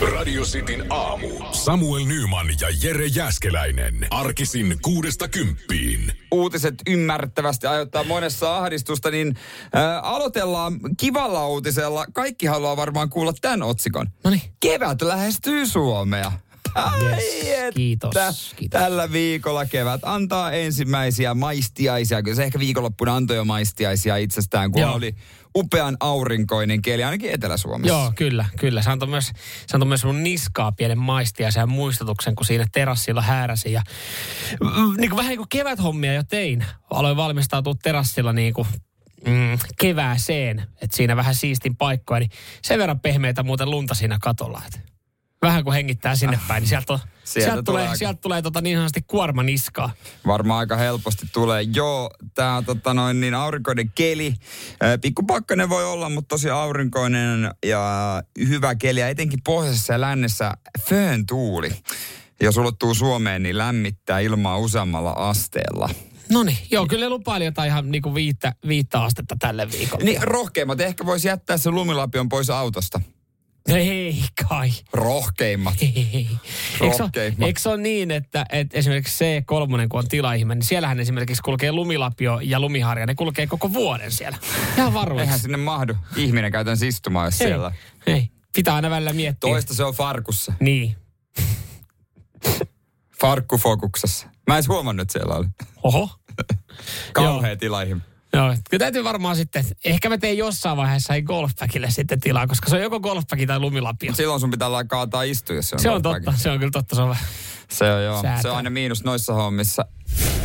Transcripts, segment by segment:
Radio Cityn aamu. Samuel Nyman ja Jere Jäskeläinen. Arkisin kuudesta kymppiin. uutiset ymmärrettävästi aiheuttaa monessa ahdistusta, niin ää, aloitellaan kivalla uutisella. Kaikki haluaa varmaan kuulla tämän otsikon. Noniin. Kevät lähestyy Suomea. Yes, kiitos, kiitos. Tällä viikolla kevät antaa ensimmäisiä maistiaisia. Kyllä se ehkä viikonloppuna antoi jo maistiaisia itsestään, kun Joo. oli upean aurinkoinen keli, ainakin Etelä-Suomessa. Joo, kyllä, kyllä. Se antoi myös, se antoi myös mun niskaa pienen maistiaisen ja muistutuksen, kun siinä terassilla hääräsin. Ja, mm, niin kuin, vähän niin kuin keväthommia jo tein. Aloin valmistautua terassilla niin kuin, mm, kevääseen, että siinä vähän siistin paikkoja, niin sen verran pehmeitä muuten lunta siinä katolla. Että vähän kun hengittää sinne päin, niin sieltä, Sieltä sieltä, tulee tulee, aika- sieltä tulee tota niin sanotusti kuorma niskaa. Varmaan aika helposti tulee. Joo, tämä tota noin, niin aurinkoinen keli. Ää, Pikkupakkanen voi olla, mutta tosi aurinkoinen ja hyvä keli. Ja etenkin pohjoisessa ja lännessä föön tuuli. Jos ulottuu Suomeen, niin lämmittää ilmaa useammalla asteella. No niin, joo, kyllä lupaili jotain ihan niin kuin viittä, viittä astetta tälle viikolle. Niin rohkeimmat. Ehkä voisi jättää se lumilapion pois autosta. Ei kai. Rohkeimmat. Ei. Rohkeimmat. eikö se ole niin, että, että esimerkiksi C3, kun on tilaihme, niin siellähän esimerkiksi kulkee lumilapio ja lumiharja. Ne kulkee koko vuoden siellä. Ihan varuiksi. Eihän sinne mahdu ihminen käytän istumaan, jos ei, siellä. ei. Pitää aina välillä miettiä. Toista se on farkussa. Niin. Farkkufokuksessa. Mä en huomannut, että siellä oli. Oho. Kauhea tilaihin. Joo, kyllä täytyy varmaan sitten, ehkä mä teen jossain vaiheessa ei golfpäkille sitten tilaa, koska se on joko golfpäki tai lumilapio. Silloin sun pitää olla kaataa istua, jos se on Se on golfbagi. totta, se on kyllä totta, se on vähän. Se on joo. Säätää. Se on aina miinus noissa hommissa.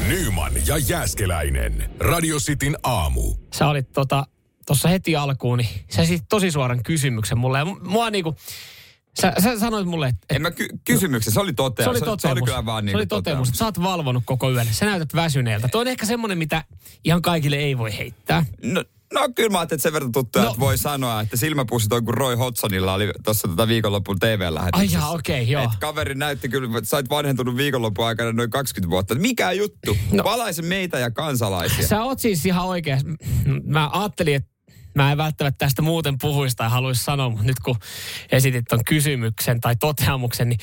Nyman ja Jäskeläinen. Radio Cityn aamu. Sä olit tota, tuossa heti alkuun, niin sä tosi suoran kysymyksen mulle. Ja mu- mua niinku, sä, sä sanoit mulle, että En mä ky- kysymyksen, se oli toteamus. se oli toteamus. se oli kyllä vaan niin se oli toteamus. Sä oot valvonut koko yön. Sä näytät väsyneeltä. Tuo on ehkä semmoinen, mitä ihan kaikille ei voi heittää. No, no kyllä mä ajattelin, että sen verran tuttuja, No. että voi sanoa, että silmäpussit on kuin Roy Hodsonilla oli tuossa tota viikonlopun TV-lähetyksessä. Ai jaa, okei, joo. Et kaveri näytti kyllä, että sä oot vanhentunut viikonlopun aikana noin 20 vuotta. Mikä juttu? No. Valaise meitä ja kansalaisia. Sä oot siis ihan oikeas. Mä ajattelin, että mä en välttämättä tästä muuten puhuisi tai haluaisi sanoa, mutta nyt kun esitit ton kysymyksen tai toteamuksen, niin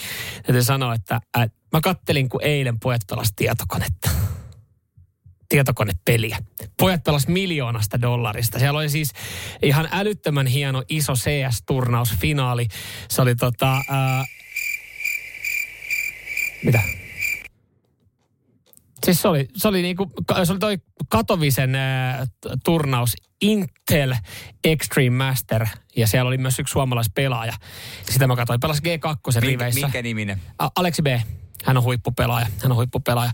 täytyy sanoa, että äh, mä kattelin, kun eilen pojat pelas tietokonetta. Tietokonepeliä. Pojat pelas miljoonasta dollarista. Siellä oli siis ihan älyttömän hieno iso CS-turnausfinaali. Se oli tota... Ää... Mitä? Siis se oli, se oli, niinku, se oli toi Katovisen äh, turnaus Intel Extreme Master ja siellä oli myös yksi suomalaispelaaja. Sitä mä katsoin, pelasi G2 Minkä, riveissä. minkä niminen? A- Aleksi B. Hän on huippupelaaja. Hän on huippupelaaja.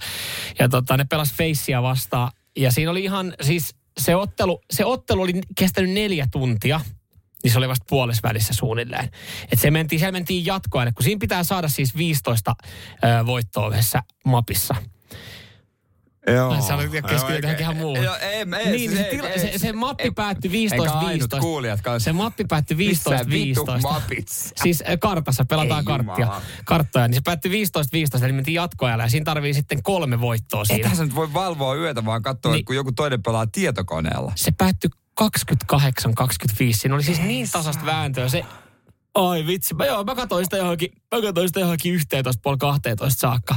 Ja tota, ne pelas Facea vastaan. Ja siinä oli ihan, siis se ottelu, se ottelu oli kestänyt neljä tuntia. Niin se oli vasta puolessa suunnilleen. Et se mentiin, siellä mentiin jatkoaine, kun siinä pitää saada siis 15 ö, voittoa yhdessä mapissa. Joo. Ai, sä olit keskittynyt johonkin ihan muuhun. Joo, ei, ei, Niin, se, ei, tila, ei, se, se mappi ei, päättyi Eikä ainut 15-15. kuulijat kanssa. Se mappi päättyi 15-15. Missä vittu mapit? Siis äh, kartassa pelataan Ei karttia, jumala. karttoja, niin se päättyi 15-15, eli mentiin jatkoajalle ja siinä tarvii sitten kolme voittoa siinä. Eihän sä nyt voi valvoa yötä, vaan katsoa, Niin. kun joku toinen pelaa tietokoneella. Se päättyi 28-25, siinä oli siis niin tasasta vääntöä. Se, ai vitsi, mä, joo, mä katsoin sitä johonkin, mä katsoin sitä johonkin 11, puoli 12 saakka.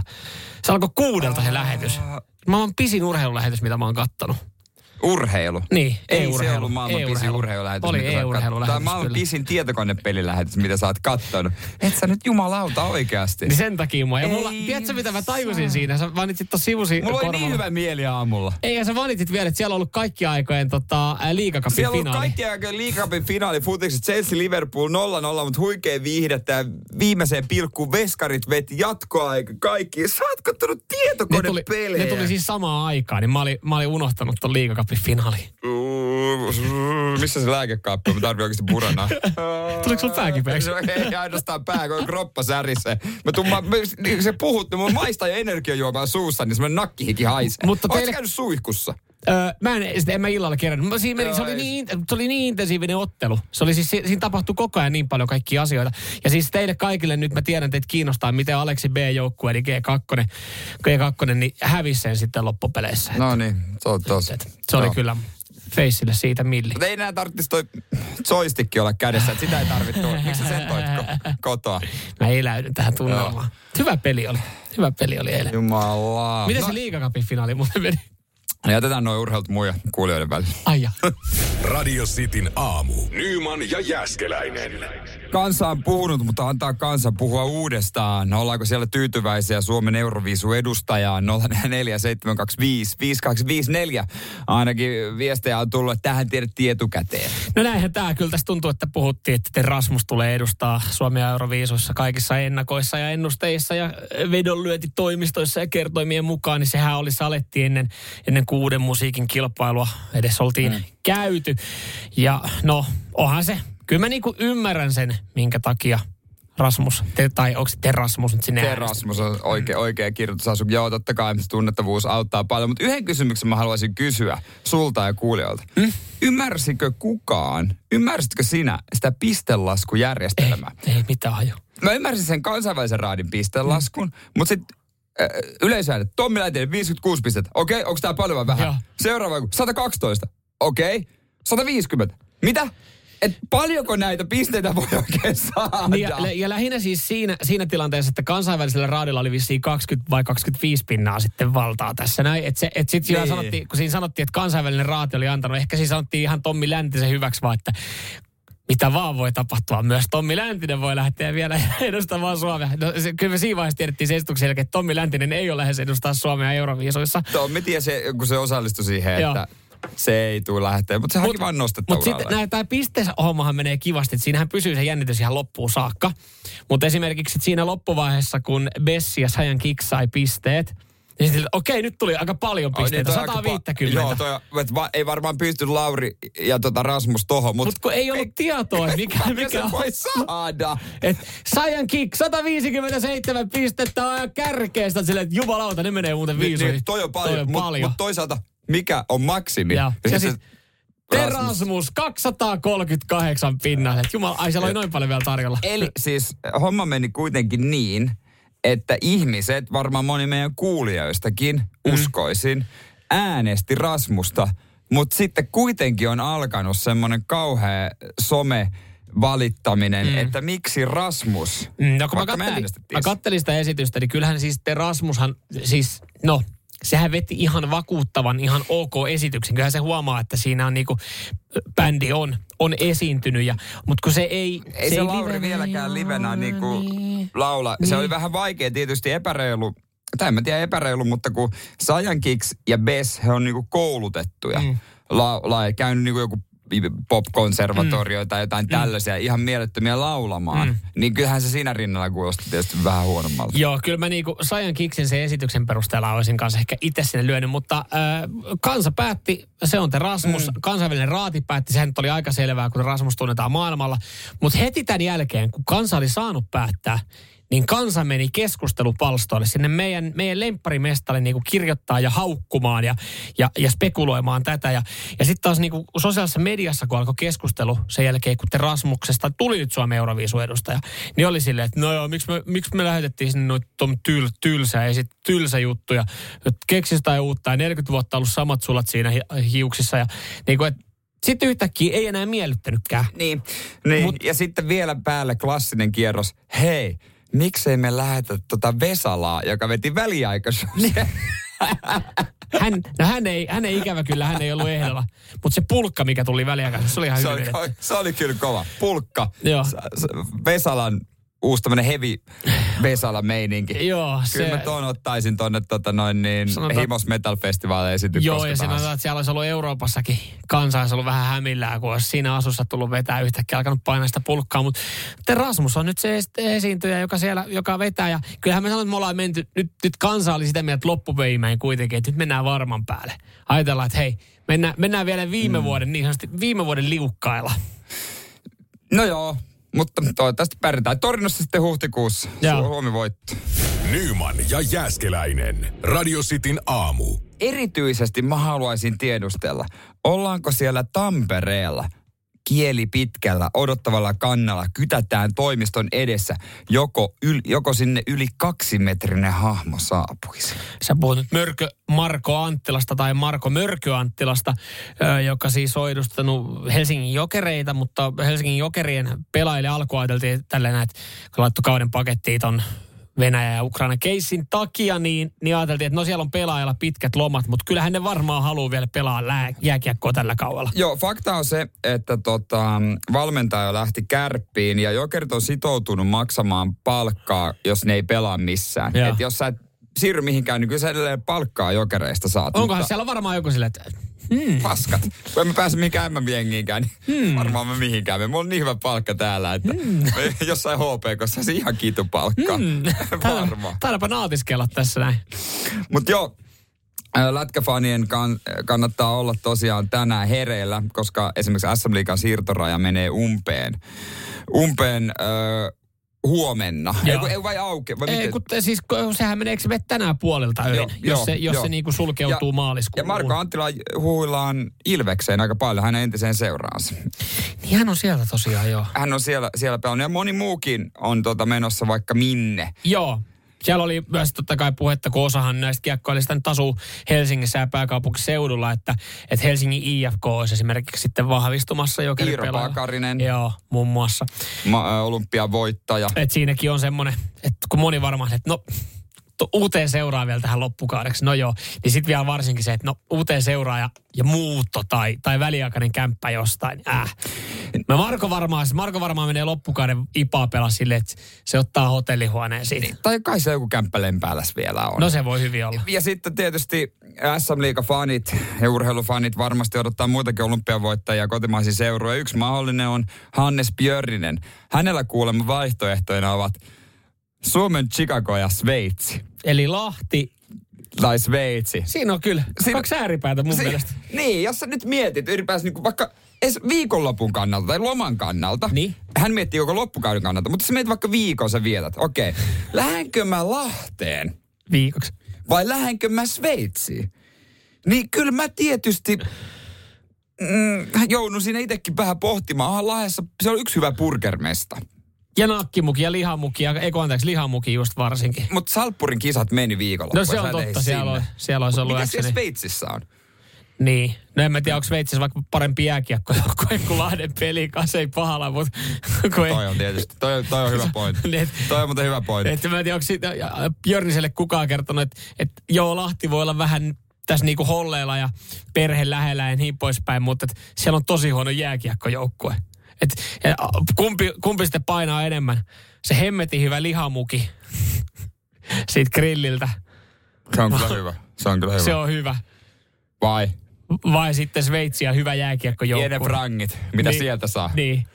Se alkoi kuudelta se lähetys. Mä oon pisin urheilulähetys, mitä mä oon kattonut. Urheilu. Niin, Ei se e-urheilu. ollut maailman pisin E-urheilu. urheilulähetys. Oli sä e-urheilulähetys, kattonut. Tämä on maailman kyllä. pisin tietokonepelilähetys, mitä sä oot kattonut. Et sä nyt jumalauta oikeasti. Niin sen takia mua. Ja mulla, Ei tiedätkö mitä mä tajusin siinä? Sä mainitsit tuossa sivusi Mulla oli niin korvalla. hyvä mieli aamulla. Ei, ja sä mainitsit vielä, että siellä on ollut kaikki aikojen tota, ää, liigakapin Siellä on ollut finaali. kaikki aikojen liigacupin finaali futikset Chelsea Liverpool 0-0, mutta huikea viihdettä ja viimeiseen pilkkuun veskarit veti jatkoaika kaikki. Sä oot kattonut ne tuli, tietokonepelejä. ne tuli siis samaan aikaan, niin mä olin, mä olin unohtanut ton liigakapin finaali. Missä se lääkekaappi on? Mä tarvitsen oikeasti puranaa. Tuliko sulla pää kipeäksi? Ei ainoastaan pää, kun kroppa särisee. Mä tuun, mä, mä, niin se mun maistaa ja energiajuomaa suussa, niin semmoinen nakkihiki haisee. Mutta teille- käynyt suihkussa? Öö, mä en, en mä illalla kerännyt. Mä siinä meni, se, oli ei. niin, se oli niin intensiivinen ottelu. Se oli siis, si- siinä tapahtui koko ajan niin paljon kaikkia asioita. Ja siis teille kaikille nyt mä tiedän, että teitä kiinnostaa, miten Aleksi B-joukkue, eli G2, G2 niin hävisi sen sitten loppupeleissä. No niin, se on tossa. Et Se oli Joo. kyllä Feissille siitä milli. Mutta ei enää tarvitsisi toi joystick olla kädessä, että sitä ei tarvittu. Miksi sä sen toit ko- kotoa? Mä eläydyn tähän tunnelmaan. Hyvä peli oli. Hyvä peli oli eilen. Jumala. Miten no, se liigakapin finaali muuten meni? Jätetään noin urheilut muja kuulijoiden välillä. Ai ja. Radio Cityn aamu. Nyman ja Jäskeläinen. Kansa on puhunut, mutta antaa kansa puhua uudestaan. Ollaanko siellä tyytyväisiä Suomen Euroviisu edustajaan 0472555254? Ainakin viestejä on tullut, että tähän tiedettiin etukäteen. No näinhän tämä kyllä tässä tuntuu, että puhuttiin, että Rasmus tulee edustaa Suomea Euroviisuissa kaikissa ennakoissa ja ennusteissa ja vedonlyöntitoimistoissa ja kertoimien mukaan, niin sehän oli saletti ennen, ennen kuuden musiikin kilpailua. Edes oltiin mm. käyty. Ja no, onhan se. Kyllä mä niinku ymmärrän sen, minkä takia Rasmus, te, tai onko se Terasmus nyt sinne Terasmus on oikea, oikea kirjoitusasu. Joo, totta kai se tunnettavuus auttaa paljon. Mutta yhden kysymyksen mä haluaisin kysyä sulta ja kuulijoilta. Mm? Ymmärsikö kukaan, ymmärsitkö sinä sitä pistelaskujärjestelmää? Ei, ei mitään haju. Mä ymmärsin sen kansainvälisen raadin pistelaskun, mm. mutta sitten yleisöäänet. Tommi Läntinen, 56 pistettä. Okei, okay, onko tää paljon vai vähän? Joo. Seuraava 112. Okei. Okay. 150. Mitä? Et paljonko näitä pisteitä voi oikein saada? Niin ja, ja lähinnä siis siinä, siinä tilanteessa, että kansainvälisellä raadilla oli vissiin 20 vai 25 pinnaa sitten valtaa tässä näin. Että se, et sit niin. sanottiin, kun siinä sanottiin, että kansainvälinen raati oli antanut, ehkä siinä sanottiin ihan Tommi Läntisen hyväksi vaan, että mitä vaan voi tapahtua. Myös Tommi Läntinen voi lähteä vielä edustamaan Suomea. No, se, kyllä me siinä vaiheessa tiedettiin se esityksen jälkeen, että Tommi Läntinen ei ole lähes edustaa Suomea Euroviisuissa. Tommi tiesi, kun se osallistui siihen, Joo. että se ei tule lähteä, mutta se haki vaan nostetta Mutta sitten näin, tämä hommahan menee kivasti, että siinähän pysyy se jännitys ihan loppuun saakka. Mutta esimerkiksi siinä loppuvaiheessa, kun Bessi ja Sajan Kick sai pisteet, niin sitten, okei, nyt tuli aika paljon pisteitä, Ai, niin, toi on aika 150. Pa- joo, toi, et va, ei varmaan pysty Lauri ja tota Rasmus tohon, mutta Mutta kun ei ollut tietoa, että mikä, mikä se on. voi saada. Et Sajan Kick, 157 pistettä on kärkeestä, silleen, että jumalauta, ne menee muuten Niin, viisuihin. niin, toi on paljon, Toi on mutta paljon. mut toisaalta mikä on maksimi? Ja, ja sit Terasmus 238 pinnaa. Et Jumala, ai siellä oli noin paljon vielä tarjolla. Eli siis homma meni kuitenkin niin, että ihmiset, varmaan moni meidän kuulijoistakin, mm. uskoisin, äänesti Rasmusta, mutta sitten kuitenkin on alkanut semmoinen kauhea some valittaminen, mm. että miksi Rasmus, Mm, No kun mä kattelin, mä kattelin sitä esitystä, niin kyllähän siis Terasmushan, siis no, sehän veti ihan vakuuttavan, ihan ok esityksen. Kyllähän se huomaa, että siinä on niinku, bändi on, on esiintynyt. Ja, mutta kun se ei... ei se, ei Lauri livenä- vieläkään livenä niinku Niin. laula. Se Niin. oli vähän vaikea, tietysti epäreilu, tai en mä tiedä epäreilu, mutta kun Sajan Kicks ja Bess, he on niinku koulutettuja. Mm. La, la, käynyt niinku joku pop-konservatorio mm. tai jotain tällaisia, ihan mielettömiä laulamaan. Mm. Niin kyllähän se siinä rinnalla kuulosti tietysti vähän huonommalta. Joo, kyllä mä niinku Sajan Kiksin sen esityksen perusteella olisin kanssa ehkä itse sinne lyönyt, mutta äh, kansa päätti, se on te Rasmus, mm. kansainvälinen raati päätti, sehän nyt oli aika selvää, kun Rasmus tunnetaan maailmalla. Mutta heti tämän jälkeen, kun kansa oli saanut päättää, niin kansa meni keskustelupalstoille sinne meidän, meidän lempparimestalle niin kirjoittaa ja haukkumaan ja, ja, ja spekuloimaan tätä. Ja, ja sitten taas niin kuin sosiaalisessa mediassa, kun alkoi keskustelu sen jälkeen, kun te Rasmuksesta tuli nyt Suomen Euroviisu-edustaja, niin oli silleen, että no joo, miksi me, miksi me lähetettiin sinne noita tyl, tylsä, ja sit tylsä juttuja, että keksisi jotain uutta ja 40 vuotta ollut samat sulat siinä hi, hiuksissa. Ja niin kuin, että sitten yhtäkkiä ei enää miellyttänytkään. Niin, niin. Mut, ja sitten vielä päälle klassinen kierros. Hei, miksei me lähetä tota Vesalaa, joka veti väliaikaisuuksia? Hän, no hän ei, hän ei ikävä kyllä, hän ei ollut ehdolla. Mutta se pulkka, mikä tuli väliaikaisesti, se oli ihan se, hyvin. oli, se oli kyllä kova. Pulkka. Joo. Vesalan uusi tämmönen heavy Vesala meininki. Joo, Kyllä se- mä tuon ottaisin tonne tota noin niin Sanotaan- Himos Metal Festival esitys Joo, ja sanotaan, että siellä olisi ollut Euroopassakin kansa olisi ollut vähän hämillään, kun olisi siinä asussa tullut vetää yhtäkkiä alkanut painaa sitä pulkkaa. Mutta Rasmus on nyt se es- esiintyjä, joka siellä, joka vetää. Ja kyllähän me sanoin, että me ollaan menty, nyt, nyt kansa oli sitä mieltä että kuitenkin, että nyt mennään varman päälle. Ajatellaan, että hei, mennään, mennään vielä viime mm. vuoden, niin sanotusti viime vuoden liukkailla. No joo, mutta toivottavasti pärjätään. Torinossa sitten huhtikuussa. Joo. Suomi voitto. Nyman ja Jäskeläinen. Radio Cityn aamu. Erityisesti mä haluaisin tiedustella, ollaanko siellä Tampereella kieli pitkällä odottavalla kannalla kytätään toimiston edessä, joko, yl, joko sinne yli kaksimetrinen hahmo saapuisi. Sä puhut nyt Mörkö Marko Anttilasta tai Marko Mörkö Anttilasta, joka siis on edustanut Helsingin jokereita, mutta Helsingin jokerien pelaajille alkuun ajateltiin tälleen, että kun kauden pakettiin ton Venäjä ja Ukraina keissin takia, niin, niin ajateltiin, että no siellä on pelaajalla pitkät lomat, mutta kyllähän ne varmaan haluaa vielä pelaa lää, jääkiekkoa tällä kaudella. Joo, fakta on se, että tota, valmentaja lähti kärppiin ja jokerit on sitoutunut maksamaan palkkaa, jos ne ei pelaa missään. Joo. Et jos sä et siirry mihinkään, niin kyllä sä edelleen palkkaa jokereista saat. Onkohan mutta siellä varmaan joku silleen, että paskat. Kun emme pääse mihinkään MM-jengiinkään, niin hmm. varmaan me mihinkään. Me on niin hyvä palkka täällä, että hmm. jossain HPKssa se ihan kiitu palkka. hmm, varmaan. taidaanpa nautiskella tässä näin. Mutta joo, lätkäfanien kan, kannattaa olla tosiaan tänään hereillä, koska esimerkiksi SM Liigan siirtoraja menee umpeen. Umpeen huomenna. Ei, Joo. kun- ei vai auki? Vai Ei, miten? kun, te- siis kun sehän meneekö se mene tänään puolilta öin, Joo, jos, joo, se, jos joo. se niinku sulkeutuu Ja- maaliskuuhun. Ja Marko Anttila huhuillaan Ilvekseen aika paljon, hänen entiseen seuraansa. Niin hän on sieltä tosiaan, joo. Hän on siellä, siellä pelannut ja moni muukin on tota menossa vaikka minne. Joo. Siellä oli myös totta kai puhetta, kun osahan näistä kiekkoilista nyt asuu Helsingissä ja pääkaupunkiseudulla, että, että Helsingin IFK olisi esimerkiksi sitten vahvistumassa Iiro jokeripelaajalla. Pakarinen, Joo, muun muassa. ma- ä, olympiavoittaja. Et siinäkin on semmoinen, että kun moni varmaan, että no uuteen seuraa vielä tähän loppukaudeksi, no joo. Niin sitten vielä varsinkin se, että no uuteen seuraa ja, ja muutto tai, tai väliaikainen kämppä jostain. Äh. Mä Marko varmaan, Marko varmaan menee loppukauden ipaa pelaa silleen, että se ottaa hotellihuoneen siitä. Tai kai se joku kämppä lempääläs vielä on. No se voi hyvin olla. Ja sitten tietysti SM Liiga-fanit ja urheilufanit varmasti odottaa muitakin olympiavoittajia kotimaisia seuroja. Yksi mahdollinen on Hannes Björninen. Hänellä kuulemma vaihtoehtoina ovat Suomen Chicago ja Sveitsi. Eli Lahti, Tai Sveitsi. siinä on kyllä Siinä- kaksi ääripäätä mun Si- mielestä. Niin, jos sä nyt mietit ylipäänsä niin vaikka edes viikonlopun kannalta tai loman kannalta. Niin. Hän miettii koko loppukauden kannalta, mutta sä mietit vaikka viikon sä vietät. Okei, okay. lähdenkö mä Lahteen Viikoksi. vai lähdenkö mä Sveitsiin? Niin kyllä mä tietysti mm, joudun siinä itsekin vähän pohtimaan. Onhan Lahdessa, se on yksi hyvä burgermesta. Ja nakkimuki ja lihamuki, ja eikö anteeksi, lihamuki just varsinkin. Mutta Salppurin kisat meni viikonloppuun. No se on et totta, siellä, on, siellä olisi ollut Mitä äsken. siellä Sveitsissä on? Niin. No en mä tiedä, onko Sveitsissä vaikka parempi jääkiekko kuin Lahden peli, kanssa ei pahalla, mutta kun ei, Toi on tietysti, toi, on- toi on hyvä pointti. Niin, Toi on muuten hyvä pointti. että mä en tiedä, onko siitä ja Björniselle kukaan kertonut, että, että joo, Lahti voi olla vähän tässä niinku holleilla ja perhe lähellä ja niin poispäin, mutta että siellä on tosi huono jääkiekkojoukkue. Et, ja kumpi, kumpi sitten painaa enemmän? Se hemmetin hyvä lihamuki siitä grilliltä. Se on kyllä hyvä. Se on kyllä hyvä. Se on hyvä. Vai? Vai sitten Sveitsi ja hyvä jääkiekkojoukkue. Piene frangit, mitä Niin. sieltä saa. Niin.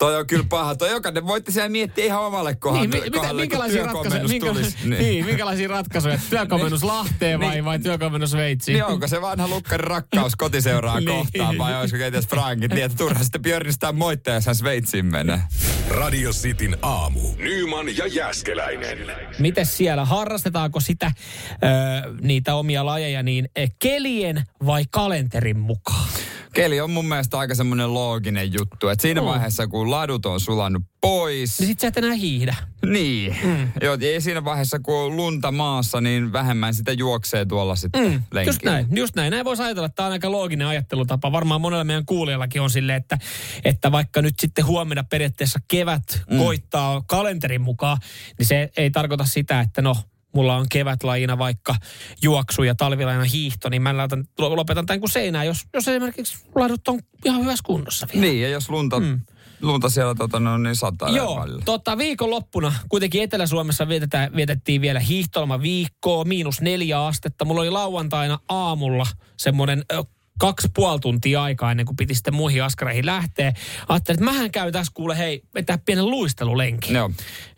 Toi on kyllä paha. Toi jokainen voitte siellä miettiä ihan omalle kohdalle, Niin, mi- mitä, kohdalle minkälaisia, kun ratkaisuja, työkomennus minkä, tulisi. niin. niin, minkälaisia ratkaisuja? Työkomennus Lahteen vai, Niin. vai työkomennus Sveitsiin? Niin onko se vanha lukkarin rakkaus kotiseuraa Niin. kohtaan vai olisiko kenties frangit niin, että turha sitten Björnistään moittaa, jos hän Sveitsiin menee. Radio Cityn aamu. Nyman ja Jäskeläinen. Miten siellä? Harrastetaanko sitä, ö, niitä omia lajeja, niin kelien vai kalenterin mukaan? Keli on mun mielestä aika semmoinen looginen juttu, että siinä Mm. vaiheessa kun ladut on sulannut pois, Niin sit sä et enää hiihdä. niin, mm. joo, ja siinä vaiheessa kun on lunta maassa, niin vähemmän sitä juoksee tuolla sitten mm. lenkillä. Just näin, just näin. Näin voisi ajatella, että tämä on aika looginen ajattelutapa. Varmaan monella meidän kuulijallakin on silleen, että, että vaikka nyt sitten huomenna periaatteessa kevät mm. koittaa kalenterin mukaan, niin se ei tarkoita sitä, että no, mulla on kevätlajina vaikka juoksu ja talvilajina hiihto, niin mä laitan, lopetan tämän kuin seinään, jos, jos esimerkiksi ladut on ihan hyvässä kunnossa vielä. Niin, ja jos lunta, mm. lunta siellä tota, no, niin sataa Joo, tota, viikonloppuna kuitenkin Etelä-Suomessa vietetään, vietettiin vielä hiihtolma viikkoa, miinus neljä astetta. Mulla oli lauantaina aamulla semmoinen kaksi puoli tuntia aikaa ennen kuin piti sitten muihin askareihin lähteä. Ajattelin, että mähän käyn tässä kuule, hei, vetää pienen luistelulenkin. Joo,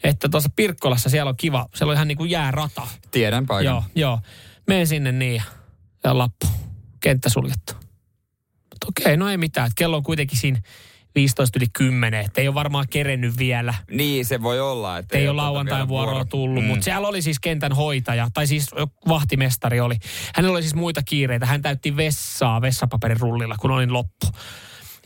Että tuossa Pirkkolassa siellä on kiva, siellä on ihan niin kuin jäärata. tiedän paikan. Joo, joo. Menen sinne niin ja, lappu, kenttä suljettu. Okei, no ei mitään. että Kello on kuitenkin siinä 15 yli 10, että ei ole varmaan kerennyt vielä. Niin, se voi olla. Että Ei ole lauantain vuoroa vuoro- tullut, mm. mutta siellä oli siis kentän hoitaja, tai siis vahtimestari oli. Hänellä oli siis muita kiireitä. Hän täytti vessaa vessapaperin rullilla, kun olin loppu.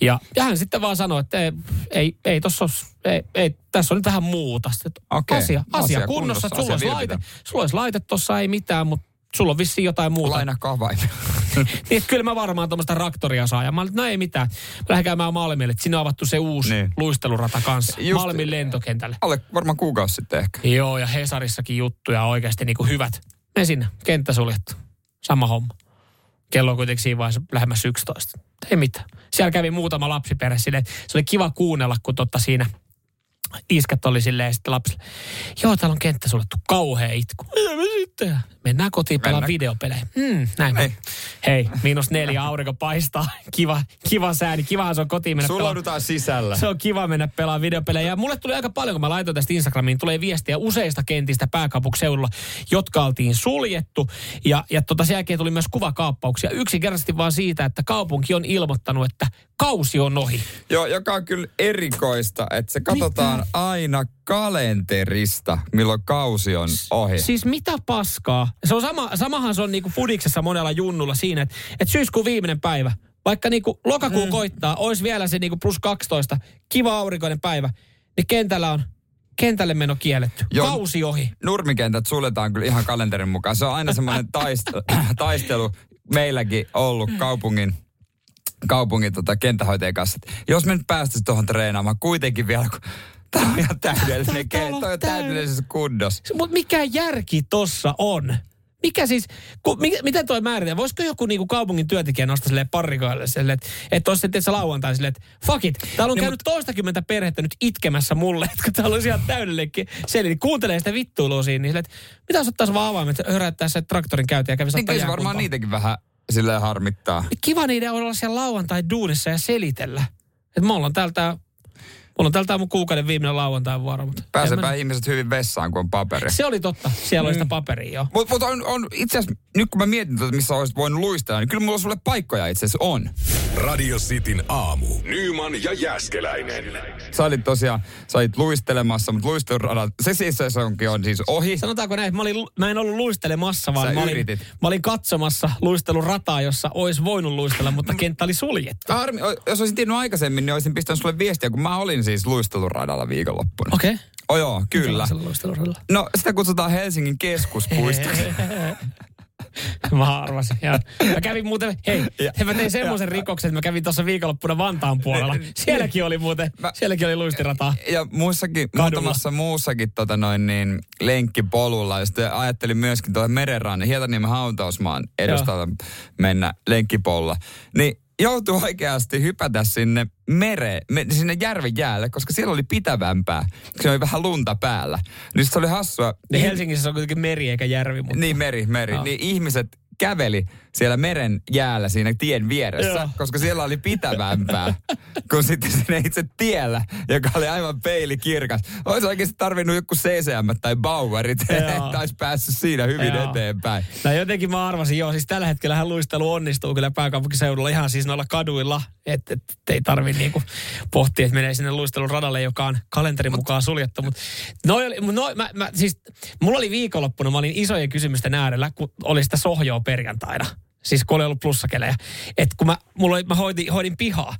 Ja, ja hän sitten vaan sanoi, että ei, ei, ei tossa ei, ei, tässä on nyt vähän muuta. Sitten, Okei, asia, asia, asia kunnossa, kunnossa, sulla olisi, asia laite, vilpitön. sulla olisi laite tuossa ei mitään, mutta sulla on vissiin jotain muuta. Laina kavaimia. Niin, kyllä mä varmaan tuommoista traktoria saan. Ja mä olin, no ei mitään. Mä lähden käymään Malmille, että sinne on avattu se uusi Niin. luistelurata kanssa. Just- Malmin lentokentälle. Alle varmaan kuukausi sitten ehkä. Joo, ja Hesarissakin juttuja oikeasti niin kuin hyvät. Me sinne, kenttä suljettu. Sama homma. Kello on kuitenkin siinä vaiheessa lähemmäs 11. Ei mitään. Siellä kävi muutama lapsiperhe silleen, se oli kiva kuunnella, kun totta siinä iskat oli silleen sitten lapsille. Joo, täällä on kenttä suljettu. Kauhea itku. Mitä me sitten? Mennään kotiin Mennään. videopelejä. Mm, näin. Ei. Hei, miinus neljä, aurinko paistaa. Kiva, kiva sääni. Kivahan se on kotiin mennä. Sulaudutaan sisällä. Se on kiva mennä pelaamaan videopelejä. Ja mulle tuli aika paljon, kun mä laitoin tästä Instagramiin, tulee viestiä useista kentistä pääkaupunkiseudulla, jotka oltiin suljettu. Ja, ja tota, sen jälkeen tuli myös kuvakaappauksia. Yksinkertaisesti vaan siitä, että kaupunki on ilmoittanut, että kausi on ohi. Joo, joka on kyllä erikoista, että se katsotaan aina kalenterista, milloin kausi on ohi. Siis mitä paskaa? Se on sama, samahan se on niinku Fudiksessa monella junnulla siinä, että, että syyskuun viimeinen päivä, vaikka niinku lokakuu mm. koittaa, olisi vielä se niinku plus 12, kiva aurinkoinen päivä, niin kentällä on kentälle meno kielletty. Joo. Kausi ohi. Nurmikentät suljetaan kyllä ihan kalenterin mukaan. Se on aina semmoinen taistelu, taistelu meilläkin ollut kaupungin kaupungin tota, kenttähoitajien kanssa. että Jos me nyt päästäisiin tuohon treenaamaan kuitenkin vielä, kun tämä on ihan täydellinen, Tää- tää ke- on täydellisessä kunnossa. Mutta mikä järki tossa on? Mikä siis, ku, mikä, miten toi määritellään? Voisiko joku niinku kaupungin työntekijä nostaa silleen parrikoille silleen, että et olisi sitten se lauantai silleen, että fuck it, täällä on Niin, käynyt toistakymmentä perhettä nyt itkemässä mulle, että kun täällä olisi ihan täydellinenkin seli, niin kuuntelee sitä vittuilua siinä, niin silleen, että mitä jos ottaisi vaan avaimet, höräyttää se traktorin käynti ja kävisi Niin kyllä se varmaan niitäkin vähän silleen harmittaa. Kiva niiden olla siellä lauantai duunissa ja selitellä. Että mulla on täältä, mulla on täältä mun kuukauden viimeinen lauantai vuoro. Mutta en Pääsepä mä- ihmiset hyvin vessaan, kun on paperi. Se oli totta, siellä oli Mm. sitä paperia jo. Mutta mut on, on itse asiassa, nyt kun mä mietin, tota, missä olisit voinut luistella, niin kyllä mulla sulle paikkoja itse asiassa on. Radio Cityn aamu. Nyman ja Jäskeläinen. Sä olit tosiaan, sä olit luistelemassa, mutta luisteluradalla, se siis sesonkin on siis ohi. Sanotaanko näin, että mä, olin, mä en ollut luistelemassa, vaan Sä mä olin, mä olin katsomassa luistelurataa, jossa olisi voinut luistella, mutta kenttä oli suljettu. Harmi, o- jos olisin tiennyt aikaisemmin, niin olisin pistänyt sulle viestiä, kun mä olin siis luisteluradalla viikonloppuna. Okei. Okay. Oh joo, kyllä. No, sitä kutsutaan Helsingin keskuspuistoksi. Mä arvasin. Ja mä kävin muuten, hei, Ja- mä tein semmoisen rikoksen, että mä kävin tuossa viikonloppuna Vantaan puolella. Sielläkin oli muuten, Mä- sielläkin oli luistirataa. ja muussakin, Kadulla. muutamassa muussakin tota noin, niin, lenkkipolulla. Ja sitten ajattelin myöskin tuohon merenrannan, Hietaniemen hautausmaan edustalla mennä lenkkipolulla. Niin joutui oikeasti hypätä sinne mere, me, sinne järven jäälle, koska siellä oli pitävämpää. Se oli vähän lunta päällä. Niin se oli hassua. Niin Helsingissä on kuitenkin meri eikä järvi, mutta Niin meri, meri. Joo. Niin ihmiset käveli siellä meren jäällä siinä tien vieressä, Joo. koska siellä oli pitävämpää kuin sitten siinä itse tiellä, joka oli aivan peilikirkas. Olisi oikeasti tarvinnut joku CCM tai Bauerit, että olisi päässyt siinä hyvin Joo. eteenpäin. No jotenkin mä arvasin, joo, siis tällä hetkellä luistelu onnistuu kyllä pääkaupunkiseudulla ihan siis noilla kaduilla, että et, et ei tarvi niinku pohtia, että menee sinne luistelun radalle, joka on kalenterin mukaan suljettu. Mutta noi oli, mut noi, mä, mä, siis, mulla oli viikonloppuna, mä olin isojen kysymysten äärellä, kun oli sitä sohjoa perjantaina. Siis kun oli ollut plussakelejä. Että kun mä, mulla oli, mä hoidin, hoidin pihaa,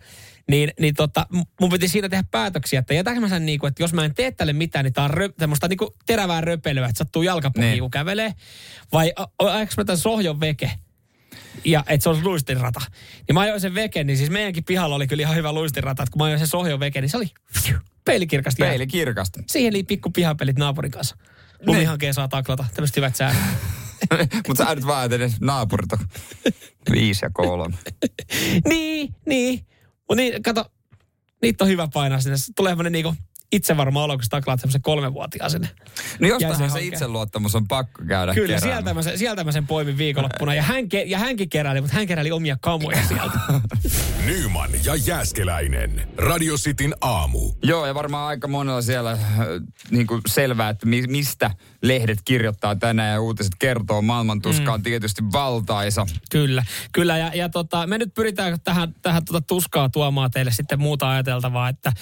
niin, niin tota, mun piti siinä tehdä päätöksiä, että jätänkö mä sen niinku, että jos mä en tee tälle mitään, niin tää on rö, tämmöistä niinku terävää röpelyä, että sattuu jalkapohjiin, Niin. kun kävelee. Vai ajanko mä tämän sohjon veke? Ja että se olisi luistinrata. Niin mä ajoin sen veken, niin siis meidänkin pihalla oli kyllä ihan hyvä luistinrata. Että kun mä ajoin sen sohjon veke, niin se oli peilikirkasti. jäätä. Peili kirkasta. Siihen liippii pikku pihapelit naapurin kanssa. Lumihankeen saa taklata. Tämmöiset hyvät säännöt. Mutta sä nyt vaan edes naapurit on viisi ja kolme. niin, niin. Mutta niin, kato, niitä on hyvä painaa sinne. Se Tulee semmoinen niinku itsevarma olo, kun sä taklaat semmoisen kolmenvuotiaan sinne. No jostahan se itseluottamus on pakko käydä Kyllä, keräämään. sieltä mä, sen, sieltä mä sen poimin viikonloppuna. Ja, hän, ke, ja hänkin keräili, mutta hän keräili omia kamoja sieltä. Nyman ja Jäskeläinen. Radio Cityn aamu. Joo, ja varmaan aika monella siellä äh, niin kuin selvää, että mi- mistä lehdet kirjoittaa tänään ja uutiset kertoo. Maailman tuska on tietysti valtaisa. Kyllä, kyllä. Ja, ja tota, me nyt pyritään tähän, tähän tota tuskaa tuomaan teille sitten muuta ajateltavaa, että,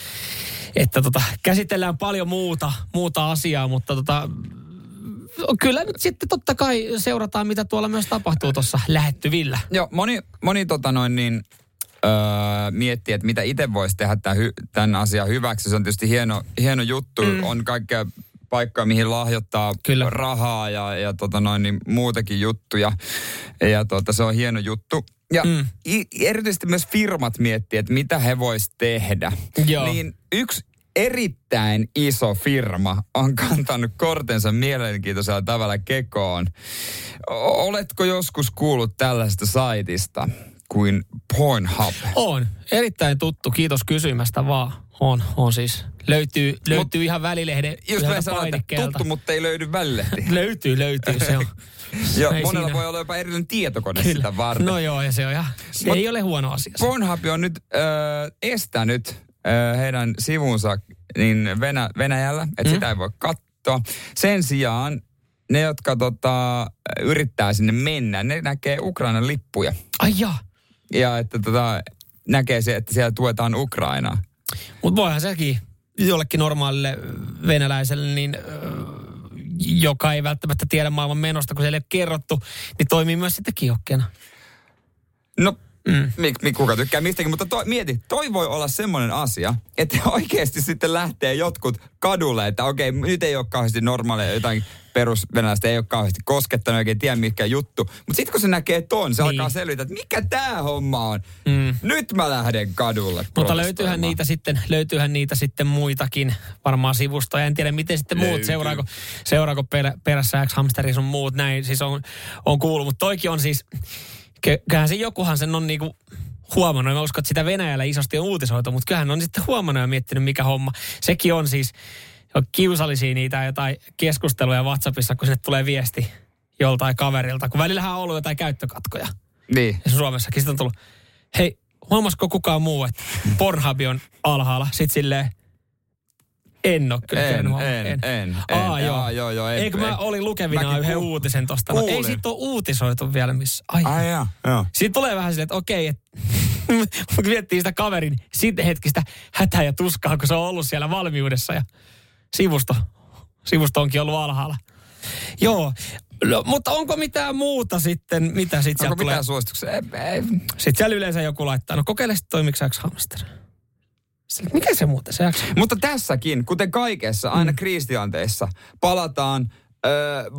että tota, käsitellään paljon muuta, muuta asiaa, mutta tota, kyllä nyt sitten totta kai seurataan, mitä tuolla myös tapahtuu tuossa lähettyvillä. Joo, moni, moni tota noin niin, öö, miettiä, että mitä itse voisi tehdä tämän, tämän asian hyväksi. Se on tietysti hieno, hieno juttu. Mm. On kaikkea paikkaa, mihin lahjoittaa Kyllä. rahaa ja, ja tota noin, niin muutakin juttuja. Ja tota, se on hieno juttu. Ja mm. i, erityisesti myös firmat miettii, että mitä he vois tehdä. Joo. Niin yksi erittäin iso firma on kantanut kortensa mielenkiintoisella tavalla kekoon. Oletko joskus kuullut tällaista saitista kuin Pornhub? On. Erittäin tuttu. Kiitos kysymästä vaan. On, on siis. Löytyy, löytyy Mut, ihan välilehden Just mä sanoin, että tuttu, mutta ei löydy välilehti. Löytyy, löytyy. Se on. ja Ei monella siinä. voi olla jopa erillinen tietokone sitä varten. No joo, ja se on ihan, se Mut- ei ole huono asia. Pornhub on nyt äh, estänyt äh, heidän sivunsa niin Venä- Venäjällä, että mm. sitä ei voi katsoa. Sen sijaan ne, jotka tota, yrittää sinne mennä, ne näkee Ukrainan lippuja. Ai jaa. Ja että tota, näkee se, että siellä tuetaan Ukrainaa. Mutta voihan sekin jollekin normaalille venäläiselle, niin, joka ei välttämättä tiedä maailman menosta, kun se ei ole kerrottu, niin toimii myös sitten kiokkeena. No, mm. mik, mik, kuka tykkää mistäkin, mutta toi, mieti, toi voi olla semmoinen asia, että oikeasti sitten lähtee jotkut kadulle, että okei, nyt ei ole kauheasti normaaleja jotain perusvenäläistä ei ole kauheasti koskettanut, oikein tiedä mikä juttu. Mutta sitten kun se näkee ton, se Niin. alkaa selvitä, että mikä tämä homma on. Mm. Nyt mä lähden kadulle Mutta löytyyhän niitä, sitten, löytyyhän niitä sitten muitakin varmaan sivustoja. En tiedä, miten sitten muut, Löytyy. seuraako, seuraako perä, perässä X-Hamsteri sun muut, näin siis on, on kuullut. Mutta toikin on siis, kyllähän se jokuhan sen on niinku huomannut. Mä uskon, että sitä Venäjällä isosti on uutisoitu, mutta kyllähän on sitten huomannut ja miettinyt, mikä homma. Sekin on siis, on kiusallisia niitä jotain keskusteluja WhatsAppissa, kun sinne tulee viesti joltain kaverilta. Kun välillähän on ollut jotain käyttökatkoja. Niin. Ja Suomessakin sitten on tullut, hei, huomasiko kukaan muu, että Pornhub on alhaalla? Sitten silleen, en ole kyllä En, kyennyt huomaamaan. en, en, Aa, en. joo. Jaa, joo, joo, en- Eikö mä en. olin lukevina yhden kuul- uutisen tosta. No, ei siitä ole uutisoitu vielä missä. Ai, Ai joo, joo. Siitä tulee vähän silleen, että okei, että miettii sitä kaverin sitten hetkistä hätää ja tuskaa, kun se on ollut siellä valmiudessa ja sivusto, sivusto onkin ollut alhaalla. Joo, no, mutta onko mitään muuta sitten, mitä sitten Onko sieltä tulee? mitään suosituksia? Ei, ei. Sitten siellä yleensä joku laittaa, no kokeile sitten toimiko se hamster. Sitten, mikä se muuten se X? Mutta tässäkin, kuten kaikessa, aina mm. kriisitilanteissa, palataan ö,